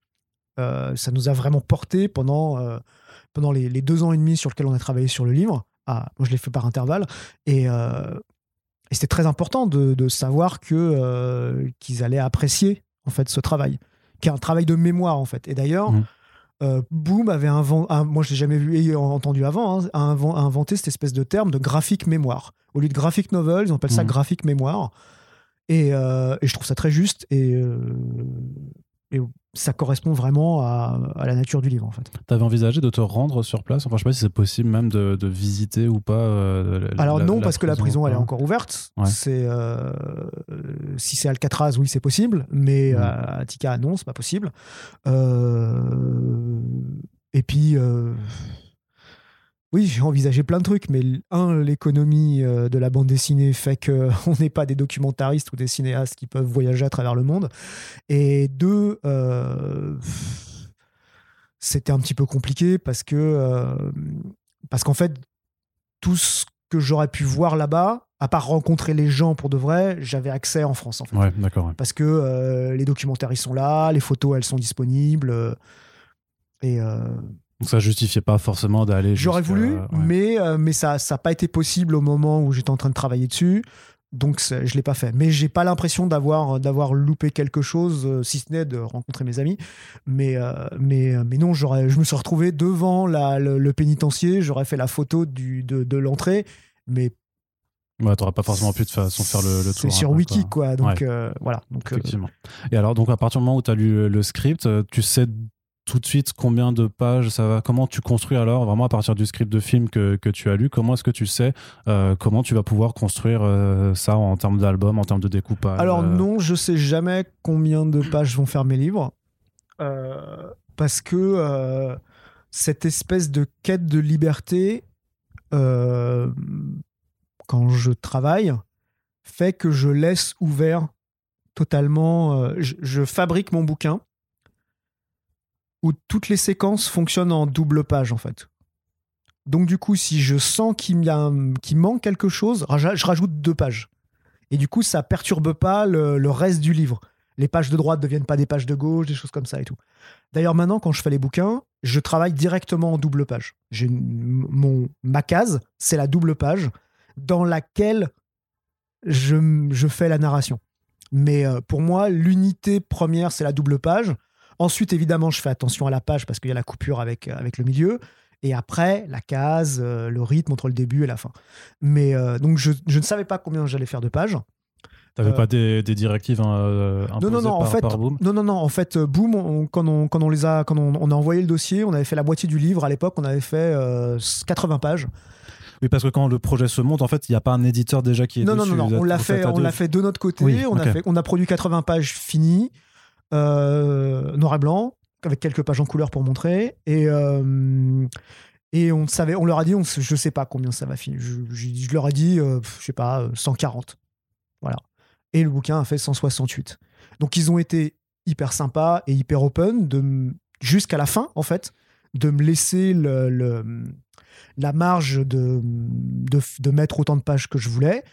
ça nous a vraiment porté pendant, pendant les, deux ans et demi sur lesquels on a travaillé sur le livre. Ah, moi je l'ai fait par intervalle et, c'était très important de, de savoir qu'ils allaient apprécier en fait ce travail qui est un travail de mémoire en fait. Et d'ailleurs, mmh. euh, Boom avait inventé, moi je l'ai jamais vu et entendu avant, hein, a inventé cette espèce de terme de graphique mémoire. Au lieu de graphic novel, ils appellent ça mmh. graphique mémoire. Et, euh, et, je trouve ça très juste. Et, euh, et ça correspond vraiment à, la nature du livre en fait. Tu avais envisagé de te rendre sur place? Enfin, je sais pas si c'est possible même de, visiter ou pas. Euh, Alors non, parce que la prison elle est encore ouverte. C'est euh, si c'est Alcatraz, oui c'est possible, mais à Tika non, c'est pas possible. Euh, et puis oui, j'ai envisagé plein de trucs, mais un, l'économie euh, de la bande dessinée fait qu'on n'est pas des documentaristes ou des cinéastes qui peuvent voyager à travers le monde. Et deux, euh, c'était un petit peu compliqué parce que euh, parce qu'en fait, tout ce que j'aurais pu voir là-bas, à part rencontrer les gens pour de vrai, j'avais accès en France. En fait. Ouais, d'accord. Parce que les documentaires, ils sont là, les photos, elles sont disponibles. et donc ça justifiait pas forcément d'aller. J'aurais voulu, mais, euh, mais ça n'a pas été possible au moment où j'étais en train de travailler dessus. Donc je l'ai pas fait. Mais j'ai pas l'impression d'avoir d'avoir loupé quelque chose, euh, si ce n'est de rencontrer mes amis. Mais euh, mais mais non, j'aurais je me suis retrouvé devant la, le, pénitencier, j'aurais fait la photo du, de, de l'entrée, mais Ouais, t'auras pas forcément pu de façon faire le, le tour. C'est sur Wiki, quoi. Donc, voilà. Donc, Effectivement. Et alors, donc, à partir du moment où tu as lu le script, tu sais tout de suite combien de pages ça va Comment tu construis alors vraiment à partir du script de film que, que tu as lu Comment est-ce que tu sais euh, comment tu vas pouvoir construire euh, ça en termes d'album, en termes de découpage Alors non, je sais jamais combien de pages vont faire mes livres euh, parce que cette espèce de quête de liberté quand je travaille fait que je laisse ouvert totalement. je fabrique mon bouquin où toutes les séquences fonctionnent en double page en fait. Donc du coup, si je sens qu'il manque quelque chose, je rajoute deux pages. Et du coup, ça perturbe pas le, reste du livre. Les pages de droite ne deviennent pas des pages de gauche, des choses comme ça et tout. D'ailleurs, maintenant, quand je fais les bouquins, je travaille directement en double page. Mon ma case, c'est la double page dans laquelle je, je fais la narration. Mais euh, pour moi, l'unité première, c'est la double page. Ensuite, évidemment, je fais attention à la page parce qu'il y a la coupure avec, avec le milieu. Et après, la case, euh, le rythme entre le début et la fin. Mais euh, donc, je, je, ne savais pas combien j'allais faire de pages. T'avais pas des, des directives hein, non, non, non, par, en fait, Boom Non, non, non. En fait, Boom, quand, on, quand on les a, quand on, on, a envoyé le dossier, on avait fait la moitié du livre. À l'époque, on avait fait 80 pages. Oui, parce que quand le projet se monte, en fait, il n'y a pas un éditeur déjà qui est non, dessus. Non, non, non, on l'a fait, on l'a fait de notre côté. on, a fait, on a produit 80 pages finies, euh, noir et blanc, avec quelques pages en couleur pour montrer. Et, euh, et on savait, on leur a dit, on, je sais pas combien ça va finir. Je, leur ai dit, euh, je sais pas, 140. Voilà. Et le bouquin a fait 168. Donc ils ont été hyper sympas et hyper open jusqu'à la fin, en fait, de me laisser la marge de, de, mettre autant de pages que je voulais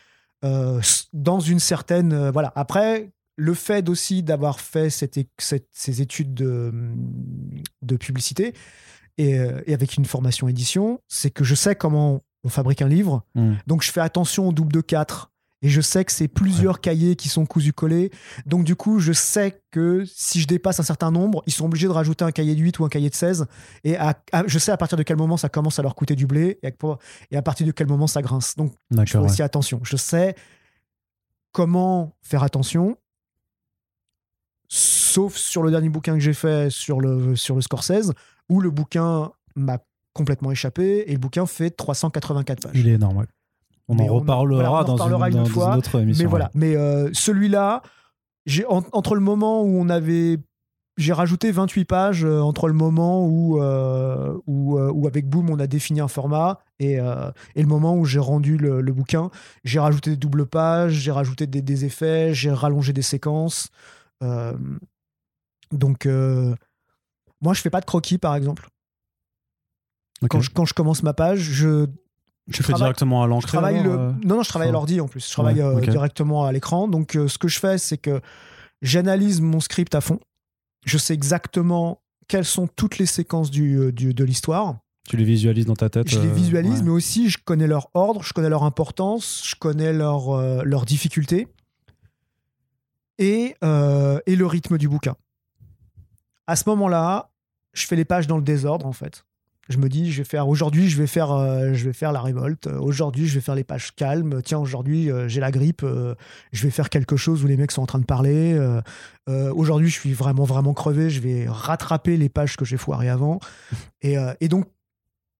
euh, dans une certaine. Euh, voilà. Après, le fait aussi d'avoir fait cette, ces études de, de publicité et, euh, et, avec une formation édition, c'est que je sais comment on fabrique un livre. Mmh. Donc, je fais attention au double de 4 et je sais que c'est plusieurs cahiers qui sont cousus collés. Donc, du coup, je sais que si je dépasse un certain nombre, ils sont obligés de rajouter un cahier de 8 ou un cahier de 16. Et je sais à partir de quel moment ça commence à leur coûter du blé et à, et à partir de quel moment ça grince. Donc, je fais aussi attention. Je sais comment faire attention. Sauf sur le dernier bouquin que j'ai fait sur le, sur le Scorsese, où le bouquin m'a complètement échappé et le bouquin fait 384 pages. Il est énorme, on en reparlera, dans, une, fois, autre émission. Mais voilà. Mais euh, celui-là, entre le moment où on avait j'ai rajouté 28 pages euh, entre le moment où, euh, où, avec Boom on a défini un format et, et le moment où j'ai rendu le, bouquin. J'ai rajouté des doubles pages, j'ai rajouté des, effets, j'ai rallongé des séquences. Donc, moi je fais pas de croquis par exemple. Quand, je, quand je commence ma page, je tu fais directement à l'encre euh, Non, non, je travaille à l'ordi en plus. Je travaille euh, directement à l'écran. Donc, euh, ce que je fais, c'est que j'analyse mon script à fond. Je sais exactement quelles sont toutes les séquences du, de l'histoire. Tu les visualises dans ta tête Je les visualise, mais aussi je connais leur ordre, je connais leur importance, je connais leur, leur difficulté et, et le rythme du bouquin. À ce moment-là, je fais les pages dans le désordre en fait. Je me dis, je vais faire aujourd'hui, je vais faire, euh, je vais faire la révolte. Aujourd'hui, je vais faire les pages calmes. Tiens, aujourd'hui, euh, j'ai la grippe. Euh, je vais faire quelque chose où les mecs sont en train de parler. aujourd'hui, je suis vraiment, vraiment crevé. Je vais rattraper les pages que j'ai foirées avant. Et, et, donc,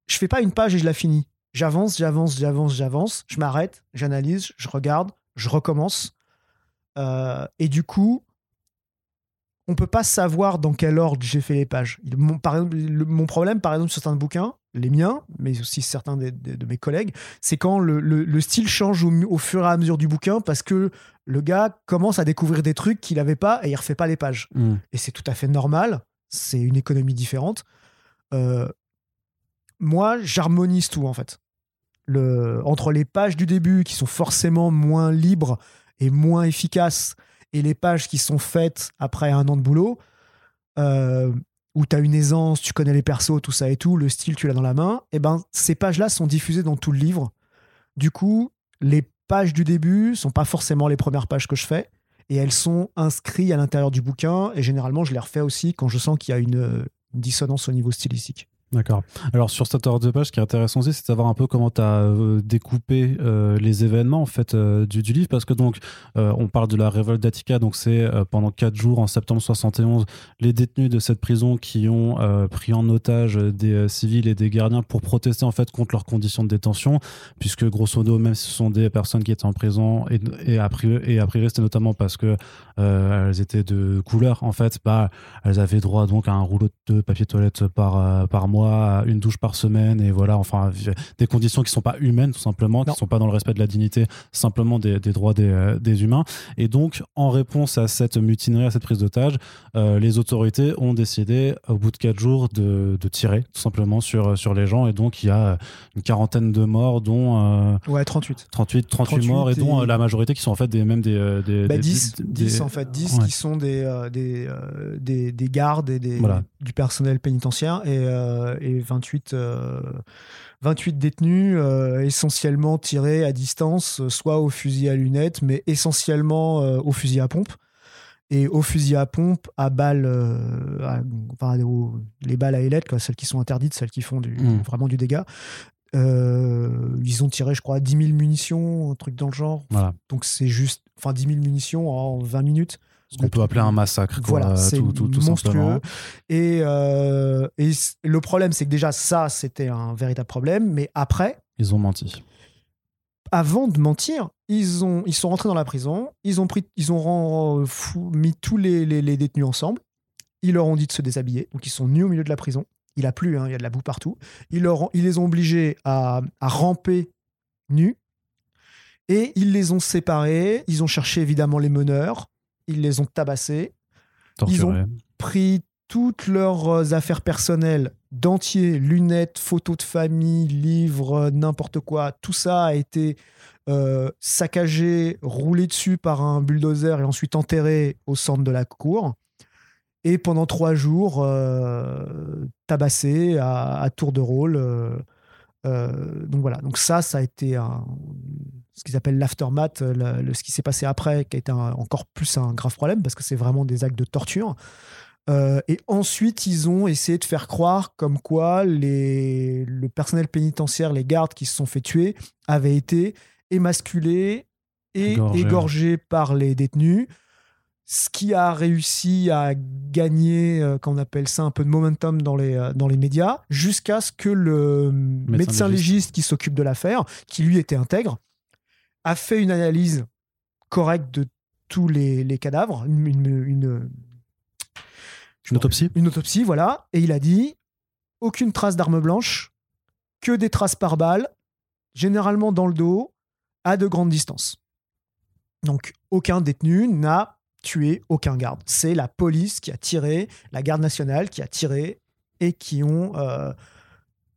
je fais pas une page et je la finis. J'avance, j'avance, j'avance, j'avance. Je m'arrête, j'analyse, je regarde, je recommence. Et du coup, on peut pas savoir dans quel ordre j'ai fait les pages. Mon, par exemple, mon problème, par exemple, sur certains bouquins, les miens, mais aussi certains de, mes collègues, c'est quand le, style change au, fur et à mesure du bouquin parce que le gars commence à découvrir des trucs qu'il n'avait pas et il refait pas les pages. Hmm. Et c'est tout à fait normal. C'est une économie différente. Euh, moi, j'harmonise tout en fait. Le, entre les pages du début qui sont forcément moins libres et moins efficaces et les pages qui sont faites après un an de boulot, euh, où tu as une aisance, tu connais les persos, tout ça et tout, le style, tu l'as dans la main, et eh ben ces pages-là sont diffusées dans tout le livre. Du coup, les pages du début sont pas forcément les premières pages que je fais, et elles sont inscrites à l'intérieur du bouquin, et généralement, je les refais aussi quand je sens qu'il y a une dissonance au niveau stylistique. D'accord. Alors sur cette ordre de page, ce qui est intéressant aussi, c'est de savoir un peu comment tu as euh, découpé euh, les événements en fait euh, du, livre, parce que donc on parle de la révolte d'Attica, donc c'est pendant quatre jours en septembre 71 les détenus de cette prison qui ont pris en otage des civils et des gardiens pour protester en fait contre leurs conditions de détention, puisque grosso modo même si ce sont des personnes qui étaient en prison et, et a et a priori c'était notamment parce que elles étaient de couleur en fait, bah elles avaient droit donc à un rouleau de papier toilette par par mois une douche par semaine, et voilà, enfin, des conditions qui sont pas humaines, tout simplement, qui sont pas dans le respect de la dignité, simplement des, droits des, des, humains. Et donc, en réponse à cette mutinerie, à cette prise d'otage, les autorités ont décidé, au bout de quatre jours, de, de, tirer, tout simplement, sur, sur les gens. Et donc, il y a une quarantaine de morts, dont. ouais, 38. 38, 38, morts, et dont la majorité qui sont en fait des, même des. des, 10, bah, en fait, 10 qui sont des, des, des, des, gardes et des, du personnel pénitentiaire et, euh, et 28, 28 euh, détenus euh, essentiellement tirés à distance, soit au fusil à lunettes, mais essentiellement au fusil à pompe. Et au fusil à pompe, à balles, enfin, les balles à ailettes, quoi, celles qui sont interdites, celles qui font du, hmm. vraiment du dégât, ils ont tiré, je crois, 10 000 munitions, un truc dans le genre. Donc c'est juste, enfin 10 000 munitions en 20 minutes. Ce qu'on peut appeler un massacre. Voilà, c'est monstrueux. Et, euh, et le problème, c'est que déjà, ça, c'était un véritable problème. Mais après. Ils ont menti. Avant de mentir, ils, ont, ils sont rentrés dans la prison. Ils ont, pris, ils ont mis tous les, les, détenus ensemble. Ils leur ont dit de se déshabiller. Donc, ils sont nus au milieu de la prison. Il a plu, hein, il y a de la boue partout. Ils, leur ils les ont obligés à, à ramper nus. Et ils les ont séparés. Ils ont cherché évidemment les meneurs ils les ont tabassés. Ils ont pris toutes leurs euh, affaires personnelles, dentiers, lunettes, photos de famille, livres, n'importe quoi. Tout ça a été euh, saccagé, roulé dessus par un bulldozer et ensuite enterré au centre de la cour. Et pendant trois jours, euh, tabassé à, tour de rôle. donc voilà, donc ça, ça a été un, ce qu'ils appellent l'aftermath, le, ce qui s'est passé après, qui a été encore plus un grave problème parce que c'est vraiment des actes de torture. Euh, et ensuite, ils ont essayé de faire croire comme quoi les, le personnel pénitentiaire, les gardes qui se sont fait tuer, avaient été émasculés et égorgés par les détenus. Ce qui a réussi à gagner, euh, qu'on appelle ça un peu de momentum dans les, euh, dans les médias, jusqu'à ce que le médecin, légiste qui s'occupe de l'affaire, qui lui était intègre, a fait une analyse correcte de tous les, cadavres, une, une, autopsie. Une autopsie, voilà. Et il a dit aucune trace d'arme blanche, que des traces par balle, généralement dans le dos, à de grandes distances. Donc aucun détenu n'a tué aucun garde. C'est la police qui a tiré, la garde nationale qui a tiré et qui ont euh,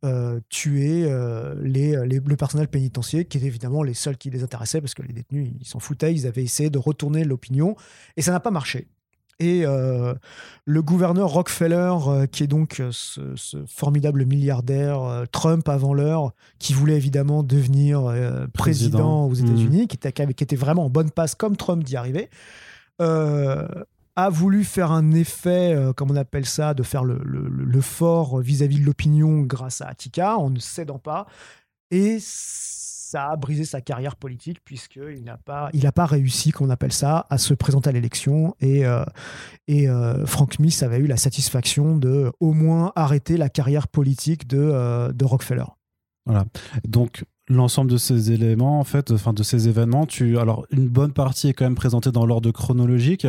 euh, tuer euh, les, le personnel pénitentiaire, qui est évidemment les seuls qui les intéressaient, parce que les détenus, ils s'en foutaient, ils avaient essayé de retourner l'opinion, et ça n'a pas marché. Et euh, le gouverneur Rockefeller, qui est donc ce, formidable milliardaire, Trump avant l'heure, qui voulait évidemment devenir président. aux mmh. États-Unis, qui, était, qui était vraiment en bonne passe comme Trump d'y arriver, a voulu faire un effet, euh, comme on appelle ça, de faire le, fort vis-à-vis de l'opinion grâce à Attica, en ne cédant pas. Et ça a brisé sa carrière politique puisqu'il n'a pas, il pas réussi, qu'on appelle ça, à se présenter à l'élection. Et, euh, et euh, Frank Smith avait eu la satisfaction de au moins arrêter la carrière politique de, de Rockefeller. Voilà. Donc, l'ensemble de ces éléments, en fait, enfin de ces événements, tu, alors une bonne partie est quand même présentée dans l'ordre chronologique,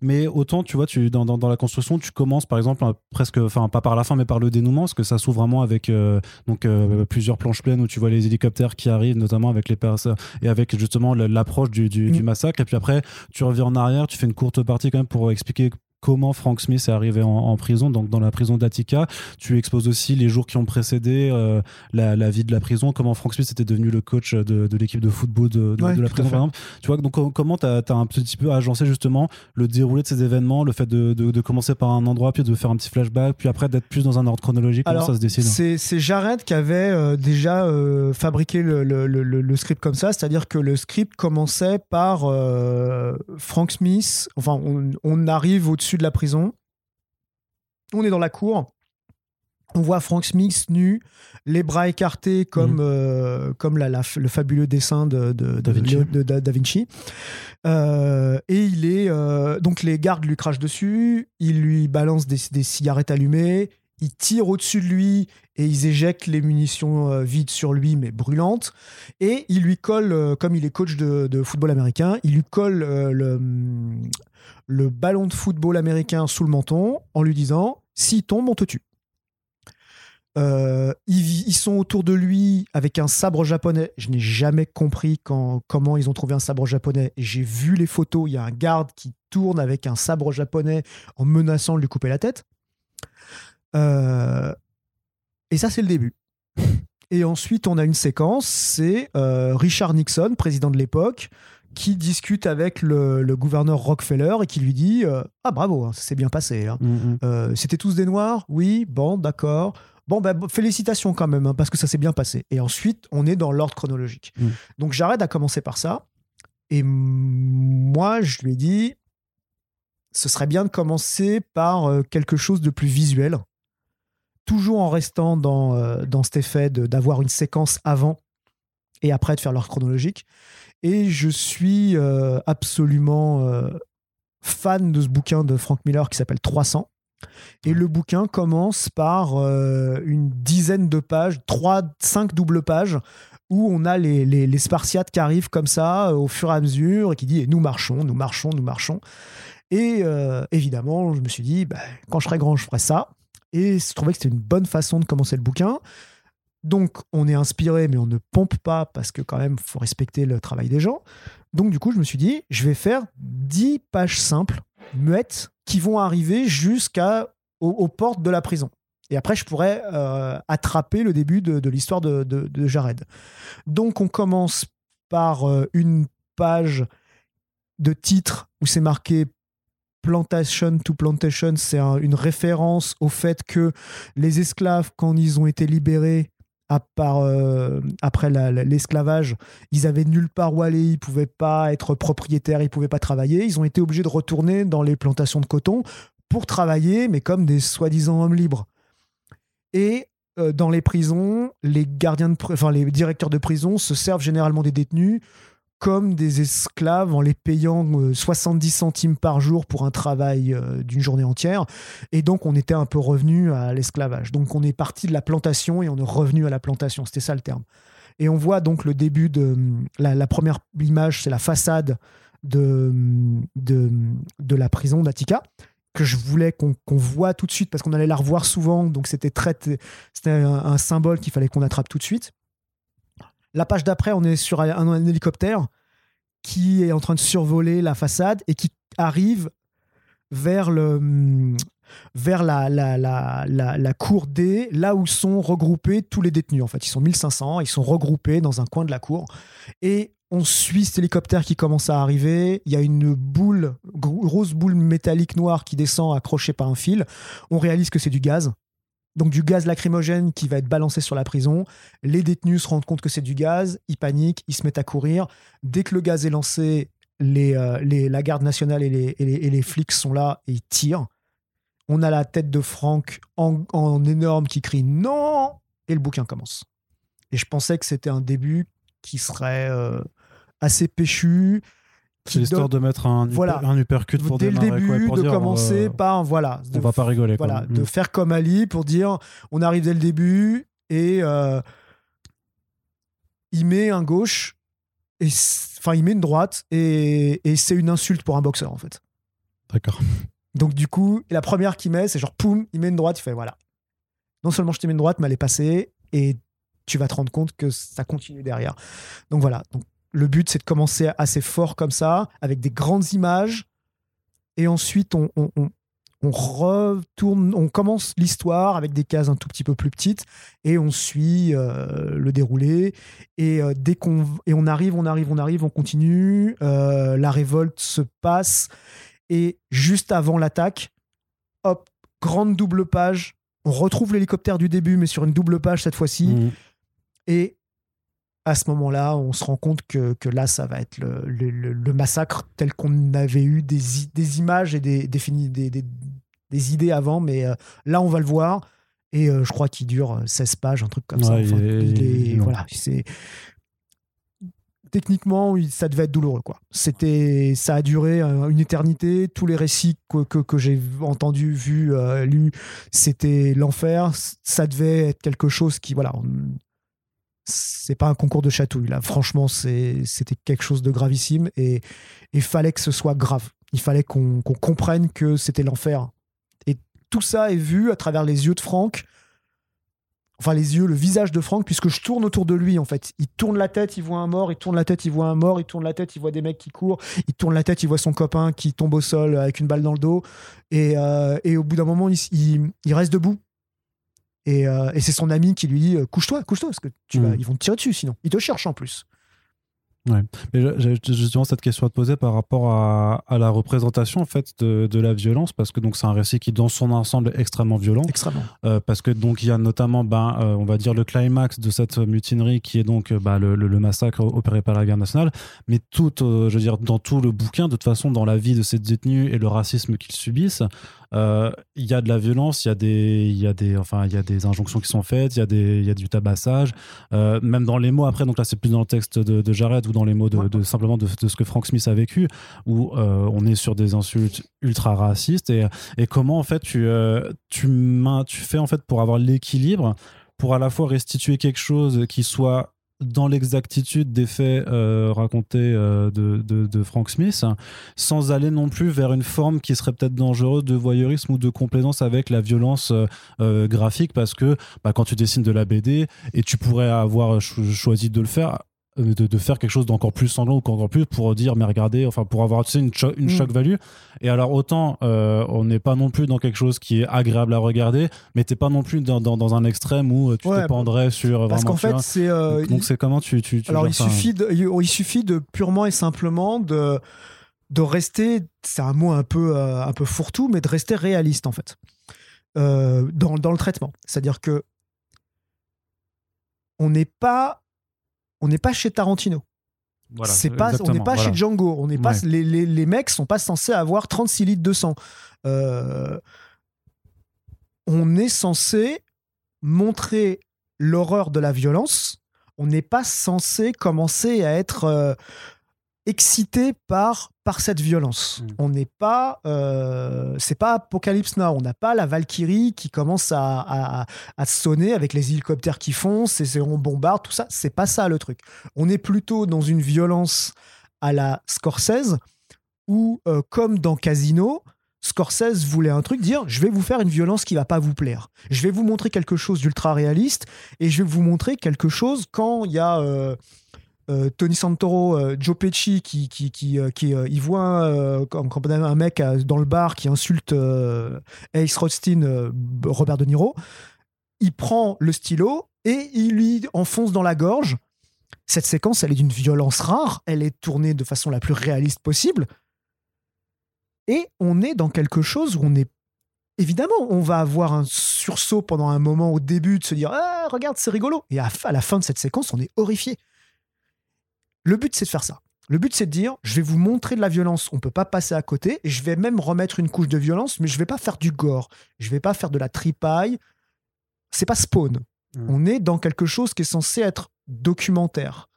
mais autant tu vois, tu dans, dans, la construction, tu commences par exemple presque, enfin pas par la fin, mais par le dénouement, parce que ça s'ouvre vraiment avec euh, donc euh, plusieurs planches pleines où tu vois les hélicoptères qui arrivent, notamment avec les personnes et avec justement l'approche du, du, du, mm. massacre, et puis après tu reviens en arrière, tu fais une courte partie quand même pour expliquer comment Frank Smith est arrivé en, prison, donc dans la prison d'Attica. Tu exposes aussi les jours qui ont précédé euh, la, vie de la prison, comment Frank Smith était devenu le coach de, l'équipe de football de, la prison, par exemple. Tu vois, donc comment tu as, un petit peu agencé justement le déroulé de ces événements, le fait de, commencer par un endroit, puis de faire un petit flashback, puis après d'être plus dans un ordre chronologique, comment ça se décide C'est Jared qui avait euh, déjà euh, fabriqué le, script comme ça, c'est-à-dire que le script commençait par Frank Smith, enfin on arrive au-dessus de la prison. On est dans la cour. On voit Frank Smith nu, les bras écartés comme, mhm. euh, comme la, le fabuleux dessin de, Da Vinci. Euh, et il est. Euh, donc les gardes lui crachent dessus, ils lui balancent des, des cigarettes allumées, ils tirent au-dessus de lui et ils éjectent les munitions vides sur lui, mais brûlantes. Et il lui colle, comme il est coach de, de football américain, il lui colle le, le ballon de football américain sous le menton en lui disant S'il tombe, on te tue. Euh, ils, sont autour de lui avec un sabre japonais. Je n'ai jamais compris comment ils ont trouvé un sabre japonais. J'ai vu les photos. Il y a un garde qui tourne avec un sabre japonais en menaçant de lui couper la tête. Euh, et ça, c'est le début. Et ensuite, on a une séquence, c'est euh, Richard Nixon, président de l'époque, qui discute avec le, gouverneur Rockefeller et qui lui dit Ah bravo, hein, ça s'est bien passé. Hein. Mm-hmm. C'était tous des Noirs? Oui, bon, d'accord. Bon, ben, félicitations quand même, hein, parce que ça s'est bien passé. Et ensuite, on est dans l'ordre chronologique. Mm. Donc, j'arrête à commencer par ça. Et moi, je lui ai dit, ce serait bien de commencer par euh, quelque chose de plus visuel, toujours en restant dans, euh, dans cet effet d'avoir une séquence avant et après de faire l'ordre chronologique. Et je suis euh, absolument fan de ce bouquin de Frank Miller qui s'appelle 300 et le bouquin commence par euh, une dizaine de pages, trois, cinq doubles pages, où on a les, les, Spartiates qui arrivent comme ça euh, au fur et à mesure et qui dit nous marchons, nous marchons, nous marchons. Et euh, évidemment, je me suis dit, bah, quand je serai grand, je ferai ça. Et je trouvais que c'était une bonne façon de commencer le bouquin. Donc, on est inspiré, mais on ne pompe pas parce que quand même, faut respecter le travail des gens. Donc, du coup, je me suis dit, je vais faire dix pages simples, muettes, qui vont arriver jusqu'à aux, portes de la prison. Et après, je pourrais euh, attraper le début de, l'histoire de, Jared. Donc, on commence par euh, une page de titre où c'est marqué Plantation to Plantation. C'est une référence au fait que les esclaves, quand ils ont été libérés, euh, après l'esclavage, ils avaient nulle part où aller, ils pouvaient pas être propriétaires, ils pouvaient pas travailler. Ils ont été obligés de retourner dans les plantations de coton pour travailler, mais comme des soi-disant hommes libres. Et euh, dans les prisons, les gardiens de, enfin les directeurs de prison se servent généralement des détenus comme des esclaves en les payant 70 euh, centimes par jour pour un travail euh, d'une journée entière. Et donc, on était un peu revenu à l'esclavage. Donc, on est parti de la plantation et on est revenu à la plantation. C'était ça le terme. Et on voit donc le début de la, première image, c'est la façade de, de, la prison d'Attica que je voulais qu'on voit tout de suite parce qu'on allait la revoir souvent. Donc, c'était c'était un symbole qu'il fallait qu'on attrape tout de suite. La page d'après, on est sur un, hélicoptère qui est en train de survoler la façade et qui arrive vers la, la, cour D, là où sont regroupés tous les détenus. En fait, ils sont 1500, ils sont regroupés dans un coin de la cour. Et on suit cet hélicoptère qui commence à arriver. Il y a une boule, grosse boule métallique noire qui descend accrochée par un fil. On réalise que c'est du gaz donc du gaz lacrymogène qui va être balancé sur la prison. Les détenus se rendent compte que c'est du gaz, ils paniquent, ils se mettent à courir. Dès que le gaz est lancé, euh, la garde nationale et les, flics sont là et ils tirent. On a la tête de Franck en, énorme qui crie non et le bouquin commence. Et je pensais que c'était un début qui serait euh, assez péchu, c'est l'histoire de mettre un, voilà. un uppercut pour Dès le début, de commencer euh, par voilà. on va pas rigoler. Voilà, de mm. faire comme Ali pour dire on arrive dès le début et euh, il met un gauche et enfin il met une droite et, et c'est une insulte pour un boxeur en fait. D'accord. Donc du coup, la première qu'il met, c'est genre poum, il met une droite, il fait voilà. Non seulement je t'ai mis une droite, mais elle est passée et tu vas te rendre compte que ça continue derrière. Donc voilà. Donc le but, c'est de commencer assez fort comme ça, avec des grandes images. Et ensuite, on, retourne, on commence l'histoire avec des cases un tout petit peu plus petites et on suit euh, le déroulé. Et euh, dès qu'on et on arrive, on arrive, on arrive, on continue. Euh, la révolte se passe et juste avant l'attaque, hop, grande double page. On retrouve l'hélicoptère du début, mais sur une double page cette fois-ci. Mmh. Et à ce moment-là, on se rend compte que, que, là, ça va être le, le, massacre tel qu'on avait eu des, des, images et des, des, des, idées avant, mais euh, là, on va le voir. Et euh, je crois qu'il dure 16 euh, pages, un truc comme ça. voilà, c'est techniquement, ça devait être douloureux. Quoi. C'était, ça a duré une éternité. Tous les récits que, que, que j'ai entendus, vus, lus, c'était l'enfer. Ça devait être quelque chose qui, voilà, c'est pas un concours de chatouille là. Franchement, c'était quelque chose de gravissime et il fallait que ce soit grave. Il fallait qu'on comprenne que c'était l'enfer. Et tout ça est vu à travers les yeux de Franck enfin les yeux, le visage de Franck, puisque je tourne autour de lui en fait. Il tourne la tête, il voit un mort, il tourne la tête, il voit un mort, il tourne la tête, il voit des mecs qui courent, il tourne la tête, il voit son copain qui tombe au sol avec une balle dans le dos, et, euh, au bout d'un moment, il, reste debout. Euh, et, c'est son ami qui lui dit couche-toi, couche-toi, parce que tu mm. ils vont te tirer dessus sinon. Il te cherche en plus. Ouais. Mais j'ai justement cette question à te poser par rapport à, à la représentation en fait de, de, la violence parce que donc c'est un récit qui dans son ensemble est extrêmement violent. Extrêmement. Euh, parce que donc il y a notamment ben euh, on va dire le climax de cette mutinerie qui est donc bah, le, le, massacre opéré par la guerre nationale, mais tout euh, je veux dire dans tout le bouquin de toute façon dans la vie de ces détenus et le racisme qu'ils subissent, euh, il y a de la violence, il y a des, il y a des, enfin, il y a des injonctions qui sont faites, il y a des, il y a du tabassage, euh, même dans les mots après. Donc là, c'est plus dans le texte de, de Jared ou dans les mots de, simplement de, ce que Frank Smith a vécu, où euh, on est sur des insultes ultra racistes et, et comment en fait tu, tu, tu fais en fait pour avoir l'équilibre pour à la fois restituer quelque chose qui soit dans l'exactitude des faits euh, racontés euh, de, de, Frank Smith, sans aller non plus vers une forme qui serait peut-être dangereuse de voyeurisme ou de complaisance avec la violence euh, graphique, parce que bah, quand tu dessines de la BD, et tu pourrais avoir choisi de le faire, euh, de, faire quelque chose d'encore plus sanglant ou encore plus pour dire mais regardez enfin pour avoir tu sais, une, une mm. shock value. Et alors autant euh, on n'est pas non plus dans quelque chose qui est agréable à regarder mais t'es pas non plus dans, dans, un extrême où tu te pendrais sur parce qu'en fait c'est euh, donc c'est comment tu, tu, alors il suffit de, il suffit de purement et simplement de de rester c'est un mot un peu un peu fourre-tout mais de rester réaliste en fait. Dans, dans le traitement. C'est à dire que on n'est pas on n'est pas chez Tarantino. c'est pas, on n'est pas chez Django. On n'est pas, les, les, les, mecs sont pas censés avoir 36 litres de sang. Euh, on est censé montrer l'horreur de la violence. On n'est pas censé commencer à être euh, excité par par cette violence. Mm. On n'est pas, euh, c'est pas Apocalypse Now. On n'a pas la Valkyrie qui commence à, à, sonner avec les hélicoptères qui foncent et on bombarde tout ça. C'est pas ça le truc. On est plutôt dans une violence à la Scorsese où, euh, comme dans Casino, Scorsese voulait un truc, dire je vais vous faire une violence qui va pas vous plaire. Je vais vous montrer quelque chose d'ultra réaliste et je vais vous montrer quelque chose quand il y a euh, euh, Tony Santoro, euh, Joe Pesci, qui, qui, qui, euh, qui il voit un mec dans le bar qui insulte Ace Rothstein, Robert De Niro. Il prend le stylo et il lui enfonce dans la gorge. Cette séquence, elle est d'une violence rare. Elle est tournée de façon la plus réaliste possible. Et on est dans quelque chose où on est évidemment, on va avoir un sursaut pendant un moment au début de se dire Ah, regarde, c'est rigolo. Et à, la fin de cette séquence, on est horrifié. Le but, c'est de faire ça. Le but, c'est de dire, je vais vous montrer de la violence, on peut pas passer à côté, et je vais même remettre une couche de violence, mais je vais pas faire du gore, je vais pas faire de la tripaille. C'est pas spawn. Mmh. On est dans quelque chose qui est censé être documentaire,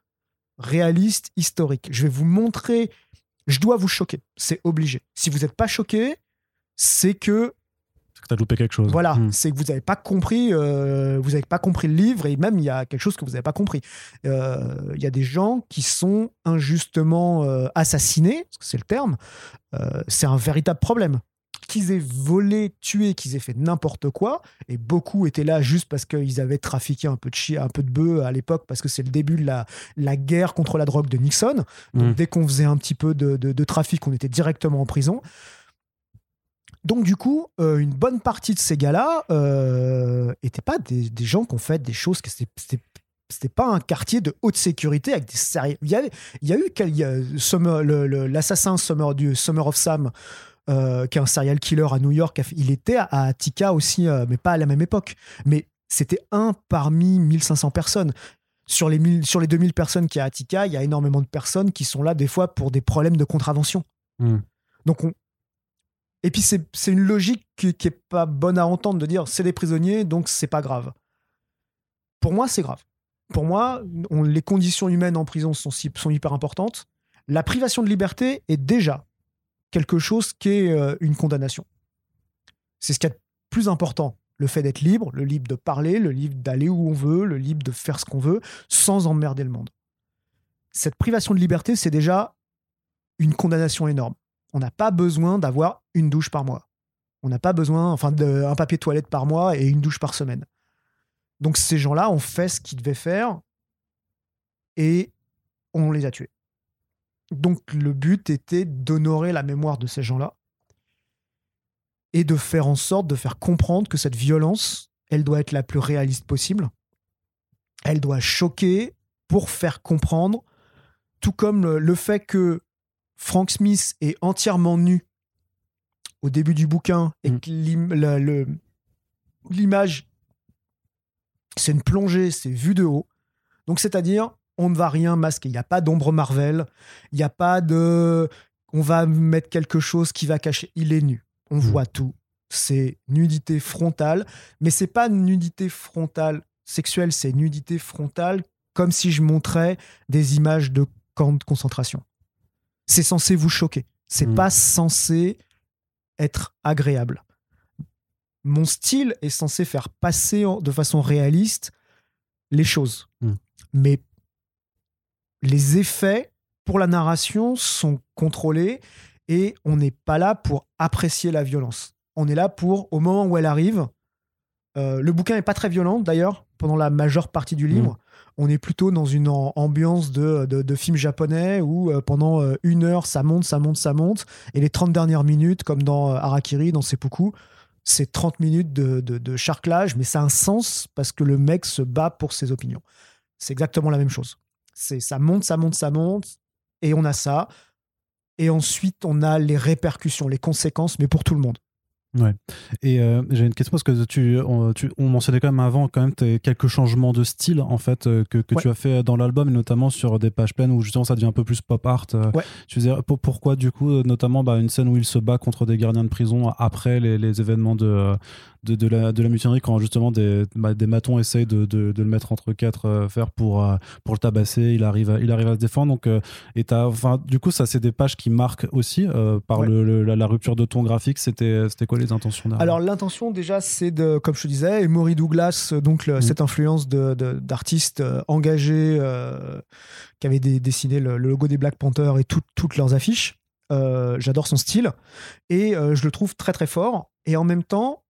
réaliste, historique. Je vais vous montrer, je dois vous choquer, c'est obligé. Si vous n'êtes pas choqué, c'est que que tu as loupé quelque chose. Voilà, hmm. c'est que vous n'avez pas compris, euh, vous n'avez pas compris le livre et même il y a quelque chose que vous n'avez pas compris. Euh, il y a des gens qui sont injustement euh, assassinés, parce que c'est le terme. c'est un véritable problème. Qu'ils aient volé, tué, qu'ils aient fait n'importe quoi, et beaucoup étaient là juste parce qu'ils avaient trafiqué un peu de chien, un peu de bœuf à l'époque, parce que c'est le début de la, la guerre contre la drogue de Nixon. Donc hmm. dès qu'on faisait un petit peu de, de, de trafic, on était directement en prison. Donc du coup, euh, une bonne partie de ces gars-là n'étaient euh, pas des, gens qui ont fait des choses que c'était c'était pas un quartier de haute sécurité avec des sérieux. Il y a, il y a eu l'assassin Summer du Summer of Sam, euh, qui est un serial killer à New York. Il était à Attica aussi, mais pas à la même époque. Mais c'était un parmi 1500 personnes. Sur les, sur les 2000 personnes qui y a à Attica, il y a énormément de personnes qui sont là des fois pour des problèmes de contravention. Hmm. Donc on, et puis c'est une logique qui, n'est est pas bonne à entendre de dire c'est des prisonniers donc c'est pas grave. Pour moi c'est grave. Pour moi les conditions humaines en prison sont, hyper importantes. La privation de liberté est déjà quelque chose qui est euh, une condamnation. C'est ce qui est le plus important. Le fait d'être libre, le libre de parler, le libre d'aller où on veut, le libre de faire ce qu'on veut, sans emmerder le monde. Cette privation de liberté, c'est déjà une condamnation énorme on n'a pas besoin d'avoir une douche par mois. On n'a pas besoin, enfin, d'un papier toilette par mois et une douche par semaine. Donc ces gens-là ont fait ce qu'ils devaient faire et on les a tués. Donc le but était d'honorer la mémoire de ces gens-là et de faire en sorte de faire comprendre que cette violence, elle doit être la plus réaliste possible. Elle doit choquer pour faire comprendre, tout comme le, fait que Frank Smith est entièrement nu au début du bouquin et mm. que l'image, c'est une plongée, c'est vu de haut. Donc c'est-à-dire, on ne va rien masquer. Il n'y a pas d'ombre Marvel. Il n'y a pas de. On va mettre quelque chose qui va cacher. Il est nu. On hmm. voit tout. C'est nudité frontale. Mais c'est pas nudité frontale sexuelle, c'est nudité frontale comme si je montrais des images de camps de concentration. C'est censé vous choquer. C'est hmm. pas censé être agréable. Mon style est censé faire passer de façon réaliste les choses. Hmm. Mais les effets pour la narration sont contrôlés et on n'est pas là pour apprécier la violence. On est là pour, au moment où elle arrive, euh, le bouquin n'est pas très violent d'ailleurs, pendant la majeure partie du livre. Mm. On est plutôt dans une ambiance de, film japonais où euh, pendant euh, une heure ça monte, ça monte, ça monte. Et les 30 dernières minutes, comme dans Harakiri, dans Seppuku, c'est 30 minutes de, de charclage, mais ça a un sens parce que le mec se bat pour ses opinions. C'est exactement la même chose. C'est ça monte, ça monte, ça monte, et on a ça. Et ensuite, on a les répercussions, les conséquences, mais pour tout le monde. Ouais. Et euh, j'ai une question parce que tu, on, mentionnait quand même avant quand même quelques changements de style en fait euh, que, que tu as fait dans l'album et notamment sur des pages pleines où justement ça devient un peu plus pop art. Euh. Tu veux pourquoi du coup notamment bah, une scène où il se bat contre des gardiens de prison après les, les événements de de, de, la, de la mutinerie quand justement des, des matons essayent de, de, de, le mettre entre quatre euh, fers pour, euh, pour le tabasser, il arrive à, il arrive à se défendre. Donc, euh, et enfin, du coup, ça, c'est des pages qui marquent aussi par le, la, rupture de ton graphique. C'était quoi les intentions derrière? Alors, l'intention, déjà, c'est de, comme je te disais, Emory Douglas, donc mm. cette influence d'artistes engagés qui avaient dessiné le, logo des Black Panthers et toutes leurs affiches. J'adore son style et je le trouve très très fort. Et en même temps,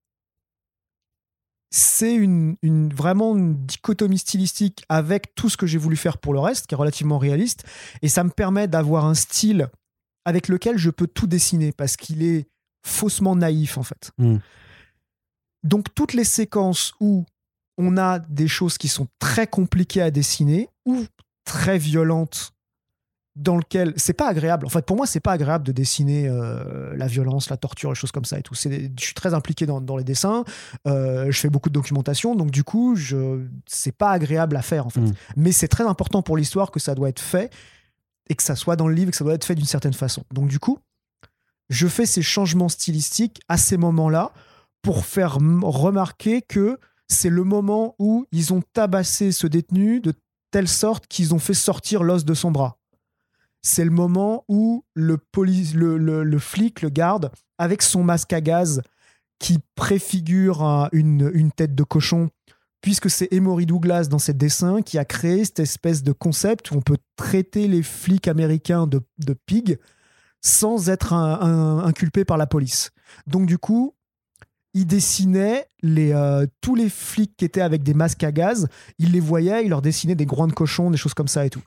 c'est une, vraiment une dichotomie stylistique avec tout ce que j'ai voulu faire pour le reste, qui est relativement réaliste. Et ça me permet d'avoir un style avec lequel je peux tout dessiner parce qu'il est faussement naïf en fait. Hmm. Donc toutes les séquences où on a des choses qui sont très compliquées à dessiner ou très violentes dans lequel c'est pas agréable. En fait, pour moi, c'est pas agréable de dessiner euh, la violence, la torture, les choses comme ça et tout. Je suis très impliqué dans, les dessins. Euh, je fais beaucoup de documentation, donc du coup, je c'est pas agréable à faire en fait. Mm. Mais c'est très important pour l'histoire que ça doit être fait et que ça soit dans le livre, et que ça doit être fait d'une certaine façon. Donc du coup, je fais ces changements stylistiques à ces moments-là pour faire remarquer que c'est le moment où ils ont tabassé ce détenu de telle sorte qu'ils ont fait sortir l'os de son bras c'est le moment où le, flic, le garde, avec son masque à gaz qui préfigure une, tête de cochon, puisque c'est Emory Douglas dans ses dessins qui a créé cette espèce de concept où on peut traiter les flics américains de, de pigs sans être inculpé par la police. Donc du coup, il dessinait euh, tous les flics qui étaient avec des masques à gaz, il les voyait, il leur dessinait des groins de cochon, des choses comme ça et tout.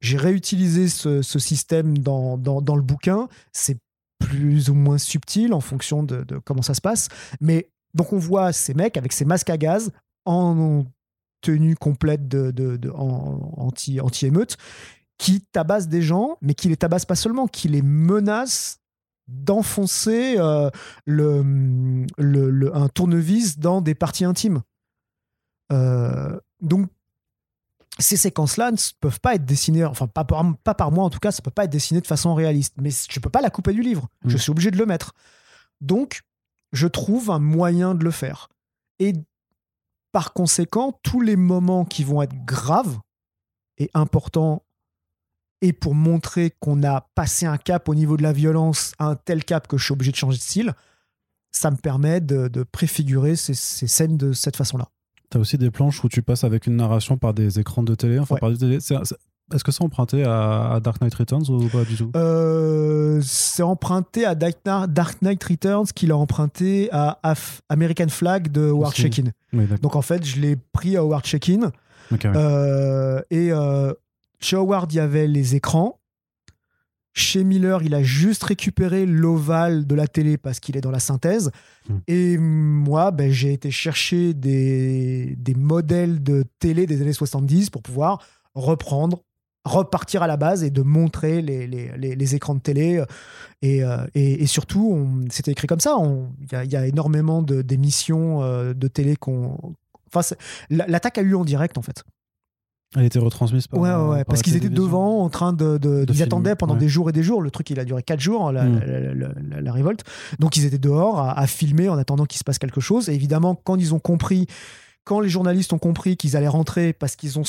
J'ai réutilisé ce, système dans, le bouquin. C'est plus ou moins subtil en fonction de, comment ça se passe. Mais donc on voit ces mecs avec ces masques à gaz en tenue complète de, anti, anti-émeute qui tabassent des gens, mais qui les tabassent pas seulement, qui les menacent d'enfoncer euh, un tournevis dans des parties intimes. Euh, donc ces séquences-là ne peuvent pas être dessinées, enfin pas par, pas par moi en tout cas, ça peut pas être dessiné de façon réaliste. Mais je peux pas la couper du livre. Je mm. suis obligé de le mettre. Donc, je trouve un moyen de le faire. Et par conséquent, tous les moments qui vont être graves et importants et pour montrer qu'on a passé un cap au niveau de la violence, un tel cap que je suis obligé de changer de style, ça me permet de, préfigurer ces scènes de cette façon-là. T'as aussi des planches où tu passes avec une narration par des écrans de télé, enfin par télé. Est-ce que c'est emprunté à, Dark Knight Returns ou pas du tout? Euh, C'est emprunté à Dark Knight Returns qu'il a emprunté à American Flag de Howard Shekin. Donc en fait, je l'ai pris à Howard Shekin. Euh, et euh, chez Howard, il y avait les écrans. Chez Miller, il a juste récupéré l'ovale de la télé parce qu'il est dans la synthèse. Hmm. Et moi, ben, j'ai été chercher des, des modèles de télé des années 70 pour pouvoir reprendre repartir à la base et de montrer les, les, les, écrans de télé. Et, euh, et, et surtout, c'était écrit comme ça. Il y, y, a énormément d'émissions de, de, télé qu'on. Enfin, l'attaque a eu en direct, en fait. Elle était retransmise par. Ouais, ouais, parce qu'ils étaient devant, en train de. de, ils attendaient pendant des jours et des jours. Le truc, il a duré 4 jours, la, hmm. la, la, révolte. Donc, ils étaient dehors à, à filmer en attendant qu'il se passe quelque chose. Et évidemment, quand ils ont compris, quand les journalistes ont compris qu'ils allaient rentrer parce qu'ils ont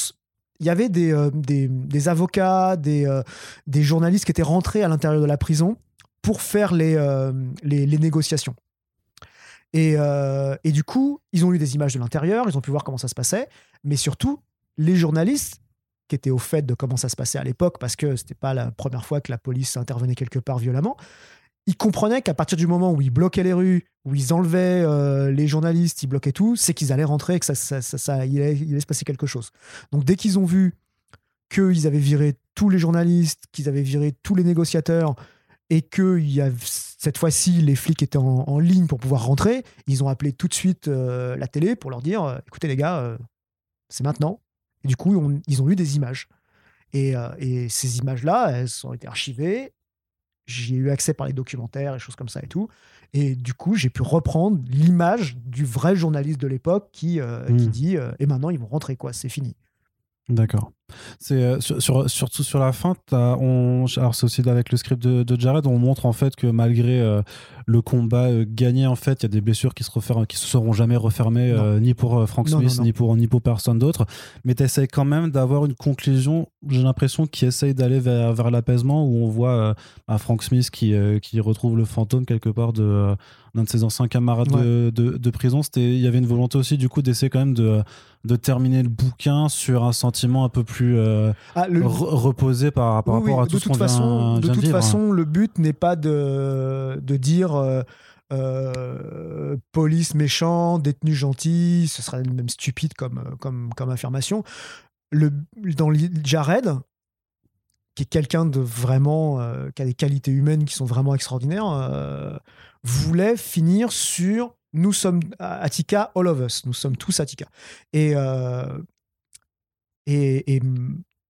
il y avait des, euh, des, avocats, des, euh, des journalistes qui étaient rentrés à l'intérieur de la prison pour faire les, euh, les, négociations. Et, et, du coup, ils ont eu des images de l'intérieur, ils ont pu voir comment ça se passait, mais surtout, les journalistes qui étaient au fait de comment ça se passait à l'époque, parce que c'était pas la première fois que la police intervenait quelque part violemment, ils comprenaient qu'à partir du moment où ils bloquaient les rues, où ils enlevaient euh, les journalistes, ils bloquaient tout, c'est qu'ils allaient rentrer, que ça, ça, ça, allait, se passer quelque chose. Donc dès qu'ils ont vu qu'ils avaient viré tous les journalistes, qu'ils avaient viré tous les négociateurs, et que y a, cette fois-ci les flics étaient en, ligne pour pouvoir rentrer, ils ont appelé tout de suite euh, la télé pour leur dire euh, écoutez les gars, c'est maintenant. Et du coup, ils ont eu des images. Et, et ces images-là, elles ont été archivées J'y ai eu accès par les documentaires et choses comme ça et tout. Et du coup, j'ai pu reprendre l'image du vrai journaliste de l'époque qui, euh, qui hmm. dit euh, Et maintenant, ils vont rentrer, quoi, c'est fini. D'accord. C'est euh, sur, surtout sur la fin, on, alors c'est aussi avec le script de, de, Jared, on montre en fait que malgré euh, le combat euh, gagné, en fait, il y a des blessures qui se referment, qui se seront jamais refermées ni pour Frank Smith ni pour ni pour personne d'autre. Mais tu essaies quand même d'avoir une conclusion. J'ai l'impression qu'il essaye d'aller vers, vers l'apaisement où on voit bah, Frank Smith qui qui retrouve le fantôme quelque part de d'un de ses anciens camarades de, de, de, prison. C'était, il y avait une volonté aussi du coup d'essayer quand même de de terminer le bouquin sur un sentiment un peu plus euh, ah, reposé par, rapport à tout ce qu'on vient, De toute façon, le but n'est pas de, de dire euh, euh, police méchant, détenu gentil, ce serait même stupide comme, comme, comme affirmation. Le, dans Jared, qui est quelqu'un de vraiment qui a des qualités humaines qui sont vraiment extraordinaires, voulait finir sur nous sommes Attica, all of us. Nous sommes tous Attica. Et, euh, et,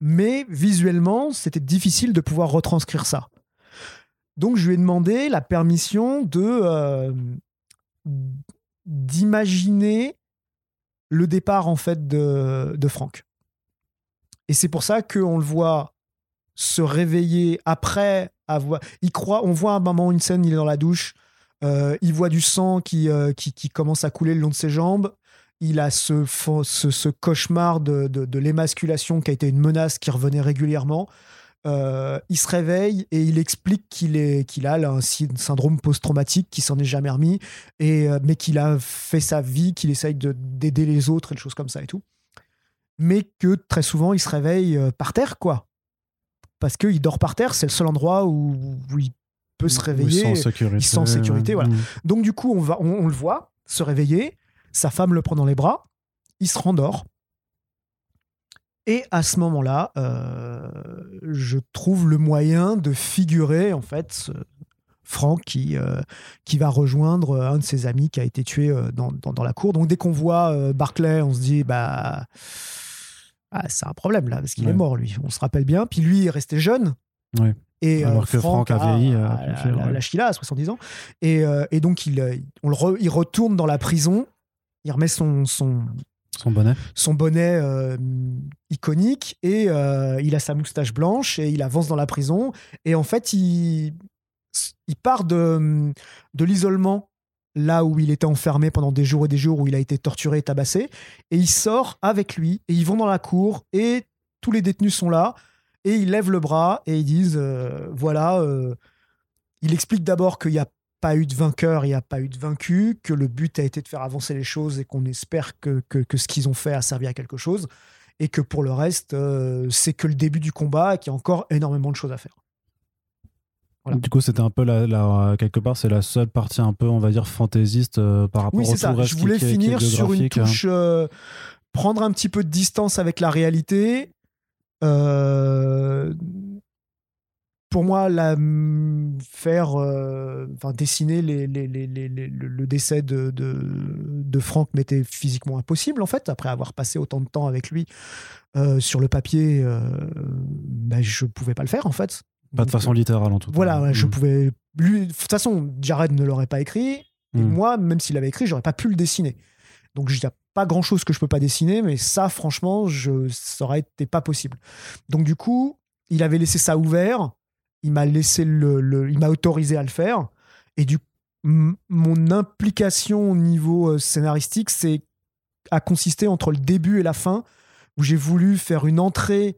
mais visuellement, c'était difficile de pouvoir retranscrire ça. Donc, je lui ai demandé la permission de euh, d'imaginer le départ en fait de, de Franck. Et c'est pour ça qu'on le voit se réveiller après avoir. Il croit, on voit un moment une scène, il est dans la douche euh, il voit du sang euh, qui, qui, commence à couler le long de ses jambes. Il a ce, ce, cauchemar de, de, l'émasculation qui a été une menace qui revenait régulièrement. Euh, il se réveille et il explique qu'il a un syndrome post-traumatique, qui s'en est jamais remis, et, mais qu'il a fait sa vie, qu'il essaye d'aider les autres et des choses comme ça et tout. Mais que très souvent il se réveille par terre, quoi. Parce qu'il dort par terre, c'est le seul endroit où, où il peut se réveiller. Sans sécurité. Sans sécurité, voilà. Mm. Donc du coup, on, va, on, le voit se réveiller, sa femme le prend dans les bras, il se rendort. Et à ce moment-là, euh, je trouve le moyen de figurer en fait Franck qui, euh, qui va rejoindre un de ses amis qui a été tué euh, dans, dans, la cour. Donc dès qu'on voit Barclay, on se dit bah ah, c'est un problème là parce qu'il est mort lui. On se rappelle bien. Puis lui il est resté jeune. Ouais. Et Alors euh, que Franck, a vieilli. Euh, la, la, à 70 ans. Et, euh, et donc, il, on le il retourne dans la prison. Il remet son, son, son bonnet, son bonnet iconique et il a sa moustache blanche et il avance dans la prison. Et en fait, il, il part de, de l'isolement là où il était enfermé pendant des jours et des jours, où il a été torturé et tabassé. Et il sort avec lui et ils vont dans la cour et tous les détenus sont là et ils lèvent le bras et ils disent euh, voilà, euh, il explique d'abord qu'il n'y a pas eu de vainqueur, il n'y a pas eu de vaincu, que le but a été de faire avancer les choses et qu'on espère que, que, ce qu'ils ont fait a servi à quelque chose. et que pour le reste, c'est que le début du combat et qu'il y a encore énormément de choses à faire. Du coup, c'était un peu la, quelque part, c'est la seule partie un peu, on va dire, fantaisiste par rapport oui, au ça. Je voulais finir sur une touche, prendre un petit peu de distance avec la réalité. Euh, pour moi, la, faire, euh, enfin, dessiner les, les, les, le décès de, de, de Franck m'était physiquement impossible, en fait, après avoir passé autant de temps avec lui euh, sur le papier, euh, ben, je pouvais pas le faire, en fait. Pas de façon littérale, en tout cas. Voilà, je hmm. pouvais. Lui, de toute façon, Jared ne l'aurait pas écrit, et hmm. moi, même s'il avait écrit, j'aurais pas pu le dessiner. Donc, il n'y a pas grand chose que je peux pas dessiner, mais ça, franchement, je, ça aurait été pas possible. Donc, du coup, il avait laissé ça ouvert il m'a laissé le, il m'a autorisé à le faire. Et du mon implication au niveau euh, scénaristique, c'est a consisté entre le début et la fin, où j'ai voulu faire une entrée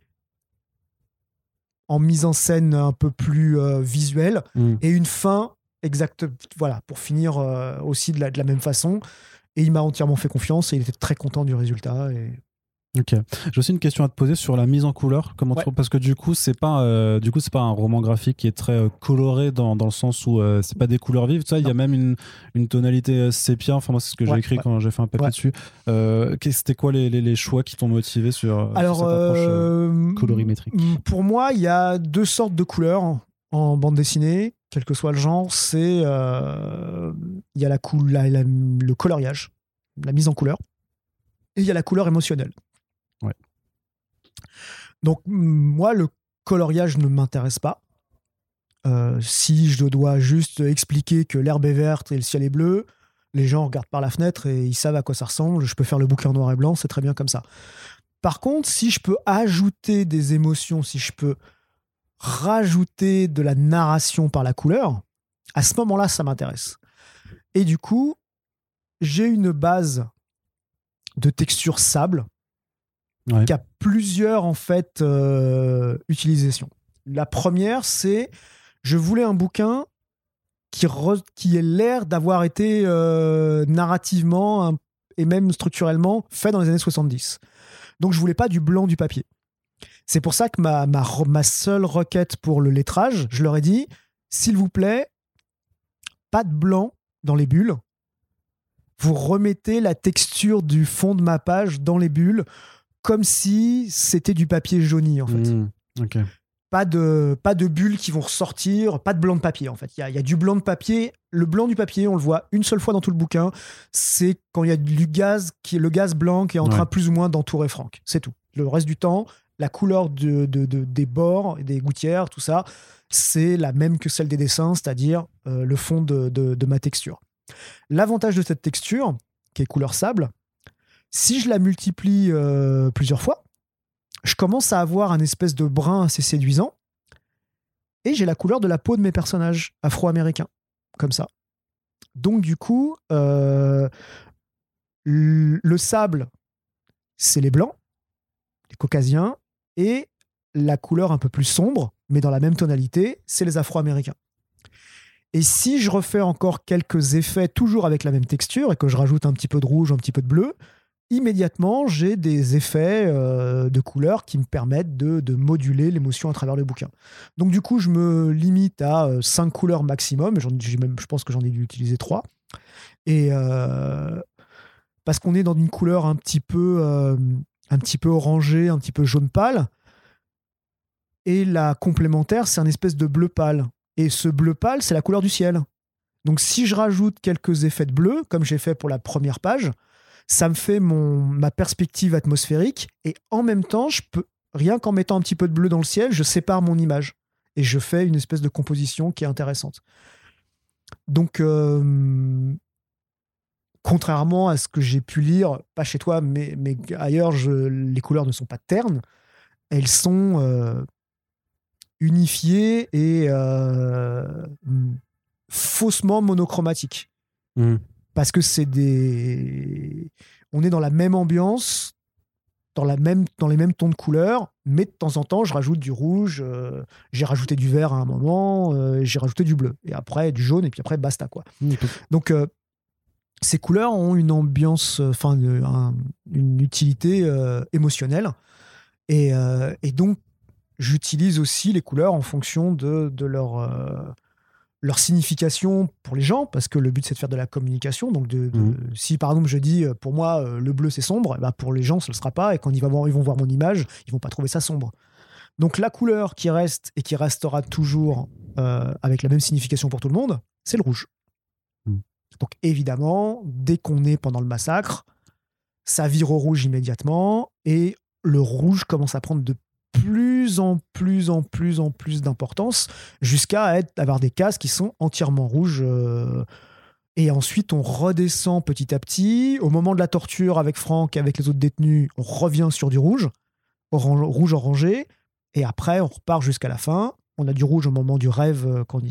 en mise en scène un peu plus euh, visuelle mm. et une fin exacte, voilà, pour finir euh, aussi de la, de la, même façon. Et il m'a entièrement fait confiance et il était très content du résultat. Et Ok. J'ai aussi une question à te poser sur la mise en couleur. Comment parce que du coup c'est pas euh, du coup c'est pas un roman graphique qui est très euh, coloré dans, dans, le sens où euh, c'est pas des couleurs vives. Ça, il y a même une, une tonalité sépia. Enfin moi c'est ce que j'ai écrit quand j'ai fait un papier dessus. C'était quoi les, les, les, choix qui t'ont motivé sur, Alors, cette approche colorimétrique? Pour moi, il y a deux sortes de couleurs en bande dessinée, quel que soit le genre. C'est il y a la, la, le coloriage, la mise en couleur, et il y a la couleur émotionnelle. Donc, moi, le coloriage ne m'intéresse pas. Euh, si je dois juste expliquer que l'herbe est verte et le ciel est bleu, les gens regardent par la fenêtre et ils savent à quoi ça ressemble. Je peux faire le bouquin en noir et blanc, c'est très bien comme ça. Par contre, si je peux ajouter des émotions, si je peux rajouter de la narration par la couleur, à ce moment-là, ça m'intéresse. Et du coup, j'ai une base de texture sable qui a plusieurs en fait euh, utilisations. La première, c'est je voulais un bouquin qui, qui ait l'air d'avoir été euh, narrativement et même structurellement fait dans les années 70. Donc je voulais pas du blanc du papier. C'est pour ça que ma, ma, ma seule requête pour le lettrage, je leur ai dit, s'il vous plaît, pas de blanc dans les bulles. Vous remettez la texture du fond de ma page dans les bulles comme si c'était du papier jauni en fait. Mmh, pas de, pas de bulles qui vont ressortir, pas de blanc de papier en fait. Il y a, du blanc de papier. Le blanc du papier, on le voit une seule fois dans tout le bouquin, c'est quand il y a du gaz, qui le gaz blanc qui est en train plus ou moins d'entourer Franck. C'est tout. Le reste du temps, la couleur de, des bords, des gouttières, tout ça, c'est la même que celle des dessins, c'est-à-dire euh, le fond de ma texture. L'avantage de cette texture, qui est couleur sable, si je la multiplie euh, plusieurs fois, je commence à avoir un espèce de brun assez séduisant. Et j'ai la couleur de la peau de mes personnages afro-américains, comme ça. Donc du coup, euh, le sable, c'est les blancs, les caucasiens, et la couleur un peu plus sombre, mais dans la même tonalité, c'est les afro-américains. Et si je refais encore quelques effets, toujours avec la même texture, et que je rajoute un petit peu de rouge, un petit peu de bleu, immédiatement, j'ai des effets euh, de couleurs qui me permettent de, moduler l'émotion à travers le bouquin. Donc, du coup, je me limite à 5 euh, couleurs maximum. Je pense que j'en ai dû utiliser 3. Et euh, parce qu'on est dans une couleur un petit peu, un petit peu orangée, un petit peu jaune pâle. Et la complémentaire, c'est un espèce de bleu pâle. Et ce bleu pâle, c'est la couleur du ciel. Donc, si je rajoute quelques effets de bleu, comme j'ai fait pour la première page, ça me fait ma perspective atmosphérique et en même temps, je peux, rien qu'en mettant un petit peu de bleu dans le ciel, je sépare mon image et je fais une espèce de composition qui est intéressante. Donc, euh, contrairement à ce que j'ai pu lire, pas chez toi, mais, mais ailleurs, je, les couleurs ne sont pas ternes, elles sont euh, unifiées et euh, faussement monochromatiques. Mmh parce que c'est des. On est dans la même ambiance, dans, la même, dans les mêmes tons de couleurs, mais de temps en temps, je rajoute du rouge, euh, j'ai rajouté du vert à un moment, euh, j'ai rajouté du bleu, et après du jaune, et puis après, basta. quoi. Donc, euh, ces couleurs ont une ambiance, enfin une utilité émotionnelle. Et, et donc, j'utilise aussi les couleurs en fonction de, de leur leur signification pour les gens, parce que le but c'est de faire de la communication. Donc, de, mhm. si par exemple je dis euh, pour moi euh, le bleu c'est sombre, bah, pour les gens ce ne le sera pas, et quand ils vont, voir, ils vont voir mon image, ils vont pas trouver ça sombre. Donc la couleur qui reste et qui restera toujours euh, avec la même signification pour tout le monde, c'est le rouge. Donc évidemment, dès qu'on est pendant le massacre, ça vire au rouge immédiatement, et le rouge commence à prendre de plus en plus en plus en plus d'importance jusqu'à avoir des cases qui sont entièrement rouges. Euh. et ensuite, on redescend petit à petit. Au moment de la torture avec Franck et avec les autres détenus, on revient sur du rouge, rouge orangé. Et après, on repart jusqu'à la fin. On a du rouge au moment du rêve, euh, quand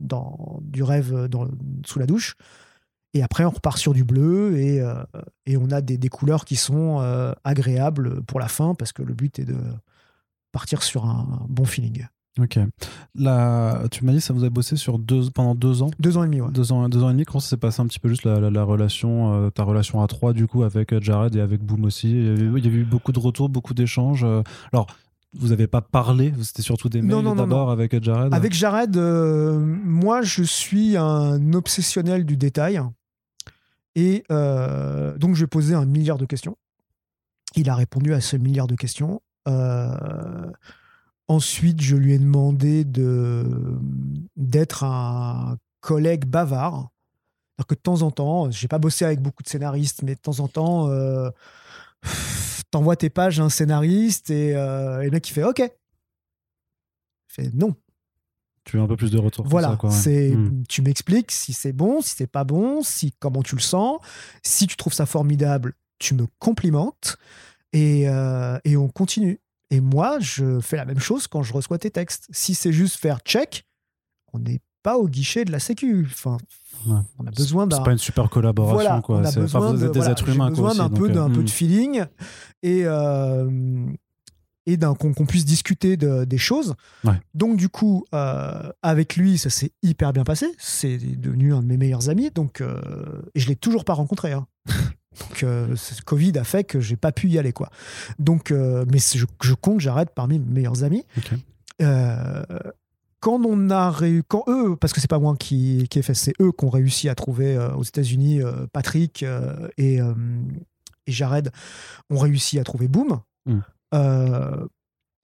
dans, du rêve euh, dans, sous la douche. Et après, on repart sur du bleu et, et on a des, des, couleurs qui sont agréables pour la fin parce que le but est de, partir sur un bon feeling. Ok. Là, tu m'as dit ça vous a bossé sur deux, pendant deux ans? Deux ans et demi, ouais. Deux ans, deux ans et demi. Comment ça s'est passé un petit peu juste la, la, relation, euh, ta relation à trois, du coup, avec euh, Jared et avec Boom aussi? Il y, avait, il y, eu beaucoup de retours, beaucoup d'échanges. Euh. Alors, vous n'avez pas parlé C'était surtout des mails d'abord avec Jared? Avec Jared, moi, je suis un obsessionnel du détail. Et donc, je lui ai posé un milliard de questions. Il a répondu à ce milliard de questions. Euh, ensuite, je lui ai demandé de d'être un collègue bavard. Alors que de temps en temps, j'ai pas bossé avec beaucoup de scénaristes, mais de temps en temps, euh, t'envoies tes pages à un scénariste et, euh, le mec il fait OK. fait non. Tu veux un peu plus de retour. Voilà, c'est hmm. tu m'expliques si c'est bon, si c'est pas bon, si comment tu le sens. Si tu trouves ça formidable, tu me complimentes. Euh, et, on continue. Et moi, je fais la même chose quand je reçois tes textes. Si c'est juste faire check, on n'est pas au guichet de la Sécu. Enfin, on a besoin d'un. C'est pas une super collaboration, quoi. On a besoin vous êtes des êtres humains, besoin d'un peu, d'un peu de hmm. feeling et euh, et d'un qu'on puisse discuter de, des choses. Donc du coup, euh, avec lui, ça s'est hyper bien passé. C'est devenu un de mes meilleurs amis. Donc et je l'ai toujours pas rencontré. Hein. Donc, euh, Covid a fait que j'ai pas pu y aller, quoi. Donc, euh, mais je, je, compte, j'arrête parmi mes meilleurs amis. Euh, quand on a réussi, quand eux, parce que c'est pas moi qui, qui ai fait, c'est eux qui ont réussi à trouver aux États-Unis Patrick et, et Jared ont réussi à trouver Boom.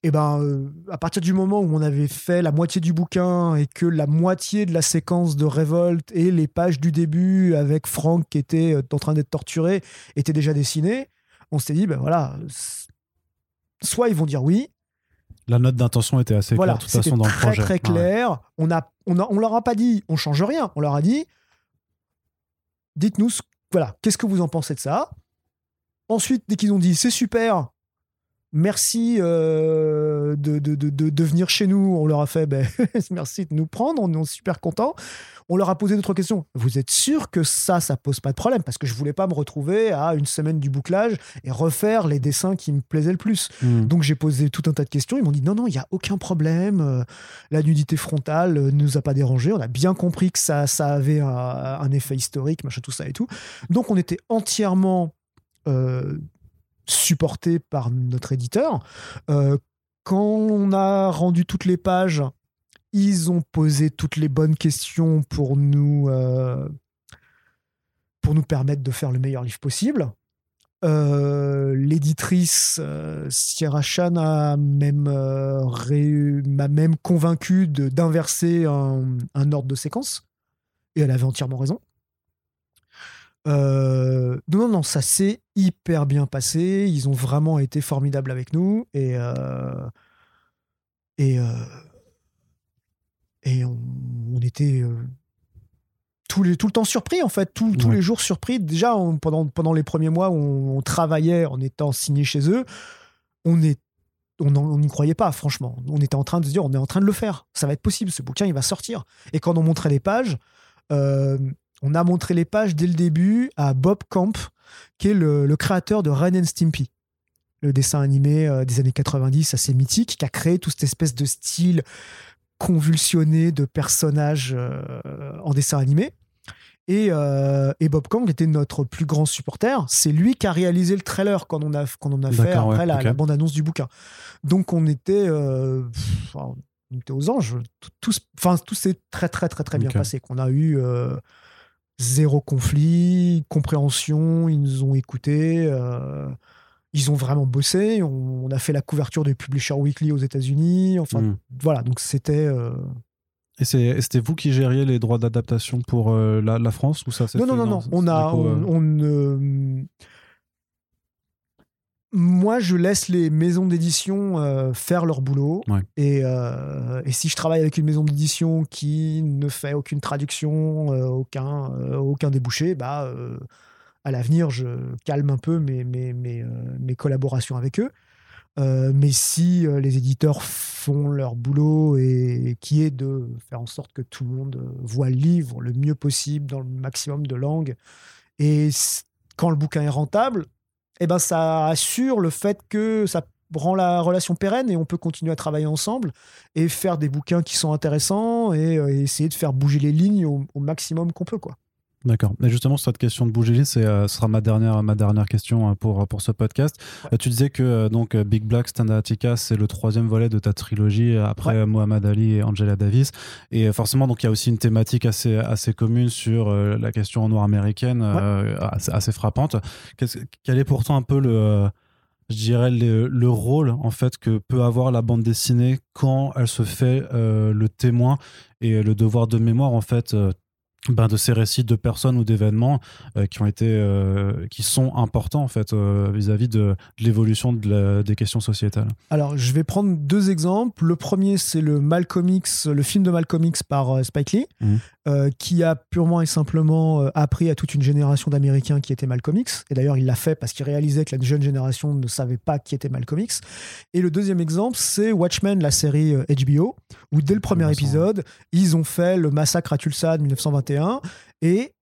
Et ben, euh, à partir du moment où on avait fait la moitié du bouquin et que la moitié de la séquence de révolte et les pages du début avec Frank qui était euh, en train d'être torturé étaient déjà dessinées, on s'était dit, ben voilà, soit ils vont dire oui. La note d'intention était assez claire, de toute façon, dans le projet. Très clair. On, a, on, a, on leur a pas dit, on change rien. On leur a dit, dites-nous, voilà, qu'est-ce que vous en pensez de ça Ensuite, dès qu'ils ont dit, c'est super, merci euh, de, de, de, de, venir chez nous. On leur a fait, ben, merci de nous prendre, on est super contents. On leur a posé d'autres questions. Vous êtes sûr que ça, ça pose pas de problème? Parce que je voulais pas me retrouver à une semaine du bouclage et refaire les dessins qui me plaisaient le plus. Hmm. Donc j'ai posé tout un tas de questions. Ils m'ont dit non, non, il y a aucun problème. Euh, la nudité frontale ne nous a pas dérangé. On a bien compris que ça, ça avait un, effet historique, machin, tout ça et tout. Donc on était entièrement euh, supporté par notre éditeur. Euh, quand on a rendu toutes les pages, ils ont posé toutes les bonnes questions pour nous, euh, pour nous permettre de faire le meilleur livre possible. Euh, l'éditrice Sierra Chan a même, m'a même convaincu d'inverser un ordre de séquence. Et elle avait entièrement raison. Euh, non, non, ça s'est hyper bien passé. Ils ont vraiment été formidables avec nous. Et, euh, et, euh, et on, était tout, les, tout le temps surpris, en fait. tous les jours surpris. Déjà, pendant, pendant les premiers mois où on, travaillait en étant signé chez eux, on est on n'y croyait pas, franchement. On était en train de se dire, on est en train de le faire. Ça va être possible. Ce bouquin, il va sortir. Et quand on montrait les pages, on a montré les pages dès le début à Bob Camp, qui est le, créateur de Ren and Stimpy, le dessin animé euh, des années 90 assez mythique, qui a créé toute cette espèce de style convulsionné de personnages euh, en dessin animé. Et, euh, et, Bob Kang était notre plus grand supporter. C'est lui qui a réalisé le trailer quand on a, quand on a fait après la, bande-annonce du bouquin. Donc on était, euh, on était aux anges. Tout, enfin, tout s'est très, très, très, très bien passé. Qu'on a eu euh, zéro conflit, compréhension, ils nous ont écoutés. ils ont vraiment bossé. On, a fait la couverture du Publisher Weekly aux États-Unis. Enfin, hmm. voilà. Donc c'était et c'était vous qui gériez les droits d'adaptation pour euh, la, France ou ça Non, non, non, non. On a, on, euh, moi, je laisse les maisons d'édition euh, faire leur boulot. Et, et, si je travaille avec une maison d'édition qui ne fait aucune traduction, aucun, aucun débouché, bah, à l'avenir, je calme un peu mes, mes, mes, mes collaborations avec eux. Euh, mais si euh, les éditeurs font leur boulot et, qui est de faire en sorte que tout le monde euh, voit le livre le mieux possible dans le maximum de langues, et quand le bouquin est rentable, eh ben ça assure le fait que ça rend la relation pérenne et on peut continuer à travailler ensemble et faire des bouquins qui sont intéressants et, essayer de faire bouger les lignes au, au maximum qu'on peut quoi. D'accord. Mais justement, sur cette question de bouger, c'est, euh, ce sera ma dernière, ma dernière question euh, pour, pour ce podcast. Euh, tu disais que donc Big Black Stand Attica, c'est le troisième volet de ta trilogie après Muhammad Ali et Angela Davis. Et forcément, donc il y a aussi une thématique assez, assez commune sur la question noire américaine, assez, frappante. quel est pourtant un peu le je dirais le, le, rôle en fait que peut avoir la bande dessinée quand elle se fait le témoin et le devoir de mémoire en fait ben, de ces récits de personnes ou d'événements euh, qui ont été euh, qui sont importants en fait euh, vis-à-vis de, l'évolution de des questions sociétales. Alors je vais prendre deux exemples. Le premier c'est le Malcolm X, le film de Malcolm X par Spike Lee, mmh. Qui a purement et simplement appris à toute une génération d'Américains qui étaient Malcolm X. Et d'ailleurs il l'a fait parce qu'il réalisait que la jeune génération ne savait pas qui était Malcolm X. Et le deuxième exemple c'est Watchmen, la série HBO, où dès le premier épisode ils ont fait le massacre à Tulsa de 1921 et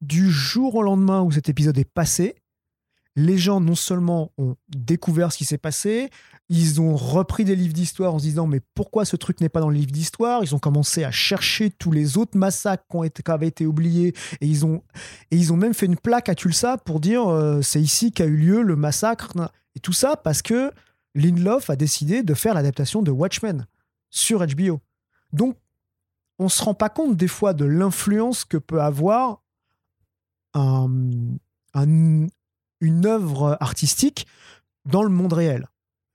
du jour au lendemain où cet épisode est passé, les gens non seulement ont découvert ce qui s'est passé, ils ont repris des livres d'histoire en se disant mais pourquoi ce truc n'est pas dans le livre d'histoire? Ils ont commencé à chercher tous les autres massacres qui, avaient été oubliés et ils ont et ils ont même fait une plaque à Tulsa pour dire euh, c'est ici qu'a eu lieu le massacre et tout ça parce que Lindelof a décidé de faire l'adaptation de Watchmen sur HBO. Donc on se rend pas compte des fois de l'influence que peut avoir une œuvre artistique dans le monde réel.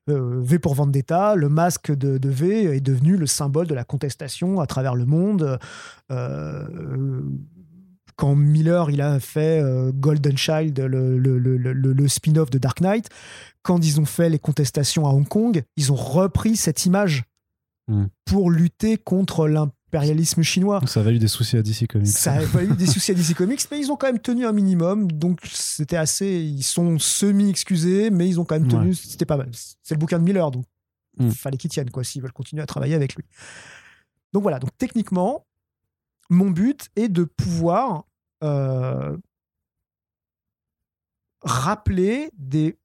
Euh, v pour Vendetta, le masque de, V est devenu le symbole de la contestation à travers le monde. Euh, quand Miller il a fait euh, Golden Child, le, le spin-off de Dark Knight, quand ils ont fait les contestations à Hong Kong, ils ont repris cette image hmm. pour lutter contre impérialisme chinois. Ça a valu des soucis à DC Comics. Ça a valu des soucis à DC Comics, mais ils ont quand même tenu un minimum. Donc c'était assez. Ils sont semi-excusés, mais ils ont quand même tenu. C'était pas mal. C'est le bouquin de Miller, donc il hmm. fallait qu'ils tiennent, quoi, s'ils veulent continuer à travailler avec lui. Donc voilà. Donc techniquement, mon but est de pouvoir euh, rappeler des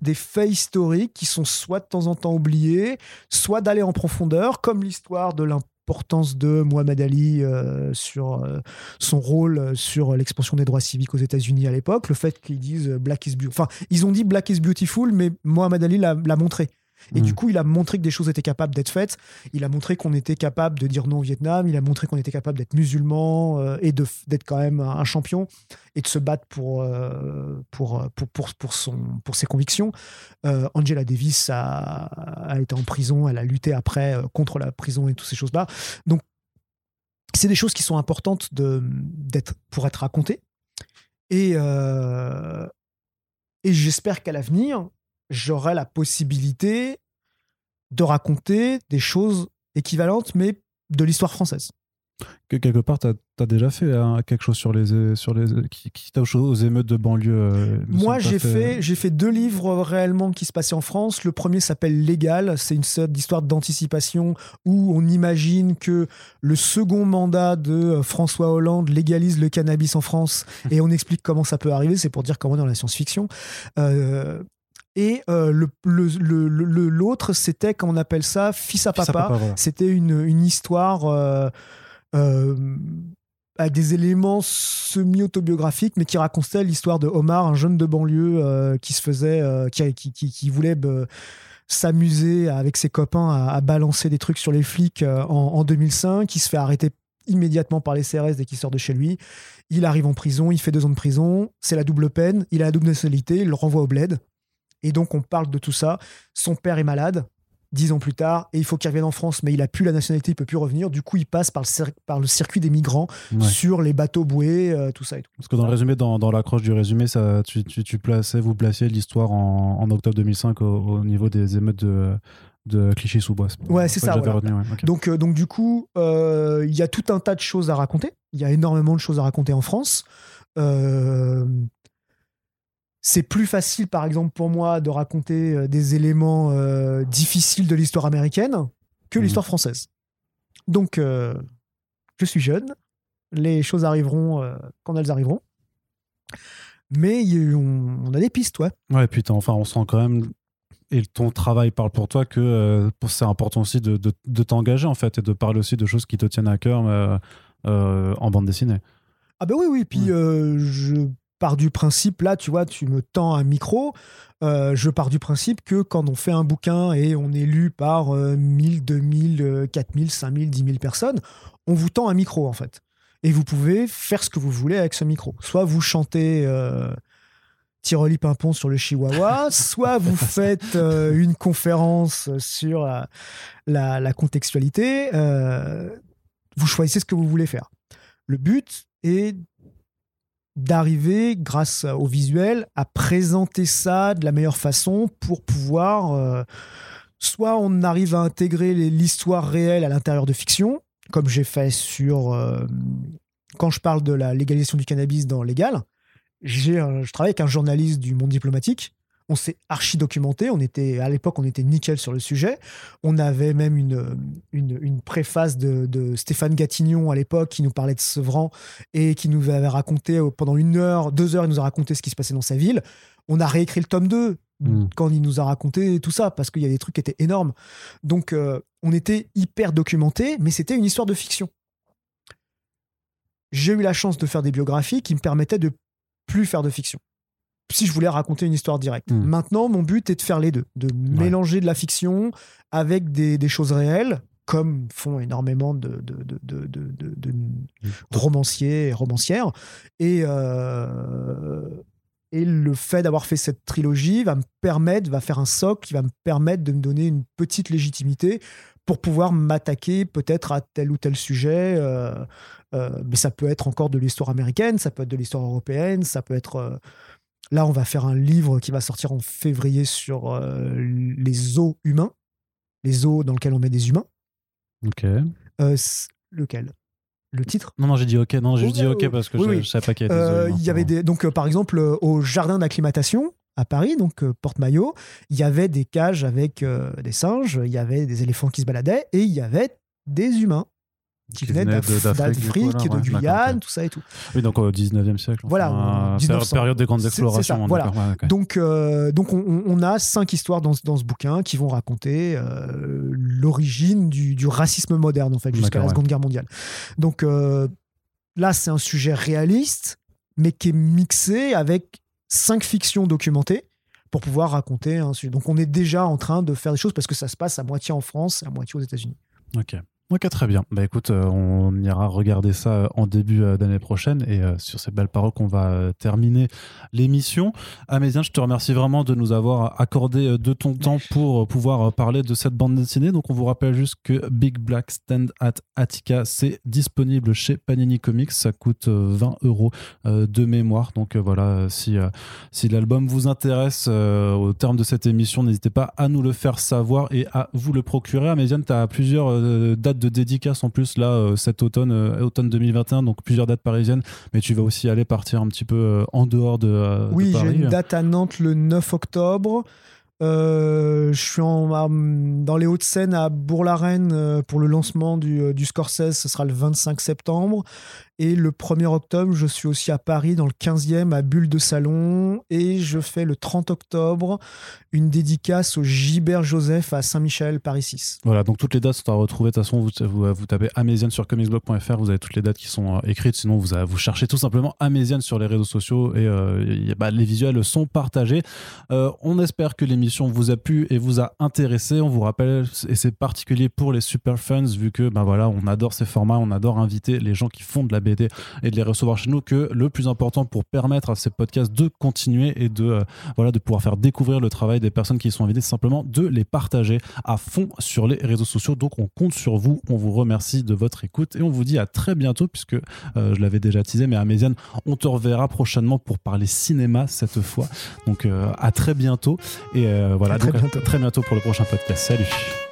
des faits historiques qui sont soit de temps en temps oubliés, soit d'aller en profondeur, comme l'histoire de l'importance de Muhammad Ali euh, sur euh, son rôle sur l'expansion des droits civiques aux États-Unis à l'époque, le fait qu'ils disent Black is beautiful. Enfin, ils ont dit Black is beautiful, mais Muhammad Ali l'a montré. Et du mm. coup, il a montré que des choses étaient capables d'être faites. Il a montré qu'on était capable de dire non au Vietnam. Il a montré qu'on était capable d'être musulman euh, et d'être quand même un champion et de se battre pour, euh, pour, pour, pour, pour, son, pour ses convictions. Euh, Angela Davis a, a, été en prison. Elle a lutté après contre la prison et toutes ces choses-là. Donc, c'est des choses qui sont importantes de, d'être, pour être racontées. Et, et j'espère qu'à l'avenir, j'aurai la possibilité de raconter des choses équivalentes, mais de l'histoire française. Que quelque part, tu as, déjà fait hein, quelque chose sur les, sur les, qui, qui aux émeutes de banlieue euh, Moi, j'ai fait, j'ai fait deux livres réellement qui se passaient en France. Le premier s'appelle Légal. C'est une sorte d'histoire d'anticipation où on imagine que le second mandat de euh, François Hollande légalise le cannabis en France et on explique comment ça peut arriver. C'est pour dire comment on est dans la science-fiction. Euh, et euh, le, l'autre, c'était, comment on appelle ça, Fils à papa. C'était une, une, histoire euh, euh, avec des éléments semi-autobiographiques, mais qui racontait l'histoire de Omar, un jeune de banlieue qui se faisait, qui, qui, qui, voulait s'amuser avec ses copains à, balancer des trucs sur les flics en, en 2005, qui se fait arrêter immédiatement par les CRS dès qu'il sort de chez lui. Il arrive en prison, il fait deux ans de prison, c'est la double peine, il a la double nationalité, il le renvoie au bled. Et donc on parle de tout ça. Son père est malade, dix ans plus tard, et il faut qu'il revienne en France, mais il a plus la nationalité, il peut plus revenir. Du coup, il passe par le, par le circuit des migrants sur les bateaux boués, euh, tout ça et tout. Parce que dans le résumé, dans, dans l'accroche du résumé, ça, tu, tu, plaçais, vous placiez l'histoire en, octobre 2005 au, niveau des émeutes de, de Clichy-sous-Bois. Ouais, c'est ça. Donc, euh, donc, du coup, euh, il y a tout un tas de choses à raconter. Il y a énormément de choses à raconter en France. Euh, c'est plus facile, par exemple, pour moi, de raconter des éléments difficiles de l'histoire américaine que mhm. l'histoire française. Donc, je suis jeune. Les choses arriveront quand elles arriveront. Mais on, a des pistes, ouais. Ouais, putain, enfin, on sent quand même et ton travail parle pour toi que euh, c'est important aussi de, de, t'engager en fait et de parler aussi de choses qui te tiennent à cœur euh, euh, en bande dessinée. Ah ben oui, oui. Puis je pars du principe, là, tu vois, tu me tends un micro. je pars du principe que quand on fait un bouquin et on est lu par 1000, 2000, 4000, 5000, 10 000 personnes, on vous tend un micro en fait. Et vous pouvez faire ce que vous voulez avec ce micro. Soit vous chantez Tiroli Pimpon sur le Chihuahua, soit vous faites euh, une conférence sur la, contextualité, euh, vous choisissez ce que vous voulez faire. Le but est d'arriver, grâce au visuel, à présenter ça de la meilleure façon pour pouvoir... Euh, soit on arrive à intégrer l'histoire réelle à l'intérieur de fiction, comme j'ai fait sur... quand je parle de la légalisation du cannabis dans Légal, je travaille avec un journaliste du monde diplomatique. On s'est archi documenté. On était, à l'époque, on était nickel sur le sujet. On avait même une, une, préface de, Stéphane Gatignon à l'époque qui nous parlait de Sevran et qui nous avait raconté euh, pendant une heure, deux heures, il nous a raconté ce qui se passait dans sa ville. On a réécrit le tome 2 hmm. quand il nous a raconté tout ça parce qu'il y a des trucs qui étaient énormes. Donc, euh, on était hyper documenté, mais c'était une histoire de fiction. J'ai eu la chance de faire des biographies qui me permettaient de plus faire de fiction. Si je voulais raconter une histoire directe. Hmm. Maintenant, mon but est de faire les deux, de mélanger de la fiction avec des, choses réelles, comme font énormément de, de, romanciers et romancières. Et, euh, et le fait d'avoir fait cette trilogie va me permettre, va faire un socle qui va me permettre de me donner une petite légitimité pour pouvoir m'attaquer peut-être à tel ou tel sujet. Euh, euh, mais ça peut être encore de l'histoire américaine, ça peut être de l'histoire européenne, ça peut être... Euh, là, on va faire un livre qui va sortir en février sur les os humains, les os dans lesquels on met des humains. Ok. lequel? Le titre? Non, non, j'ai dit ok. Non, j'ai dit ok parce que je, ne savais pas qu'il y avait des Il y avait des, donc, par exemple, au jardin d'acclimatation, à Paris, donc euh, Porte-Maillot, il y avait des cages avec euh, des singes, il y avait des éléphants qui se baladaient et il y avait des humains qui, venaient d'Afrique, de, Guyane, tout ça et tout. Oui, donc au 19e siècle. Voilà. période des grandes explorations. voilà. Donc, euh, donc on, a cinq histoires dans, dans, ce bouquin qui vont raconter l'origine du, du, racisme moderne, en fait, jusqu'à la Seconde Guerre mondiale. Donc là, c'est un sujet réaliste, mais qui est mixé avec cinq fictions documentées pour pouvoir raconter un sujet. Donc on est déjà en train de faire des choses parce que ça se passe à moitié en France et à moitié aux États-Unis. Ok. Ok, très bien. Bah écoute, euh, on ira regarder ça euh, en début euh, d'année prochaine et sur ces belles paroles qu'on va terminer l'émission. Amédien, je te remercie vraiment de nous avoir accordé de ton temps pour pouvoir parler de cette bande dessinée. Donc on vous rappelle juste que Big Black Stand at Attica, c'est disponible chez Panini Comics. Ça coûte 20 euros de mémoire. Donc voilà, si, si l'album vous intéresse au terme de cette émission, n'hésitez pas à nous le faire savoir et à vous le procurer. Amédien, tu as plusieurs dates de dédicace en plus là euh, cet automne, euh, automne 2021, donc plusieurs dates parisiennes, mais tu vas aussi aller partir un petit peu euh, en dehors de, oui, j'ai une date à Nantes le 9 octobre. je suis en, dans les Hauts-de-Seine à Bourg-la-Reine pour le lancement du, du, Scorsese, ce sera le 25 septembre. Et le 1er octobre, je suis aussi à Paris, dans le 15e, à Bulle de Salon. Et je fais le 30 octobre une dédicace au Gilbert Joseph à Saint-Michel, Paris 6. Voilà, donc toutes les dates sont à retrouver. De toute façon, vous, tapez Améziane sur comicsblog.fr, vous avez toutes les dates qui sont euh, écrites. Sinon, vous, vous cherchez tout simplement Améziane sur les réseaux sociaux et euh, bah, les visuels sont partagés. Euh, on espère que l'émission vous a plu et vous a intéressé. On vous rappelle, et c'est particulier pour les super fans, vu que bah, voilà, on adore ces formats, on adore inviter les gens qui font de la BD et de les recevoir chez nous, que le plus important pour permettre à ces podcasts de continuer et de, voilà, de pouvoir faire découvrir le travail des personnes qui sont invitées, simplement de les partager à fond sur les réseaux sociaux. Donc on compte sur vous, on vous remercie de votre écoute et on vous dit à très bientôt puisque euh, je l'avais déjà teasé, mais à Méziane, on te reverra prochainement pour parler cinéma cette fois. Donc euh, à très bientôt et euh, voilà, très, bientôt. très bientôt pour le prochain podcast. Salut.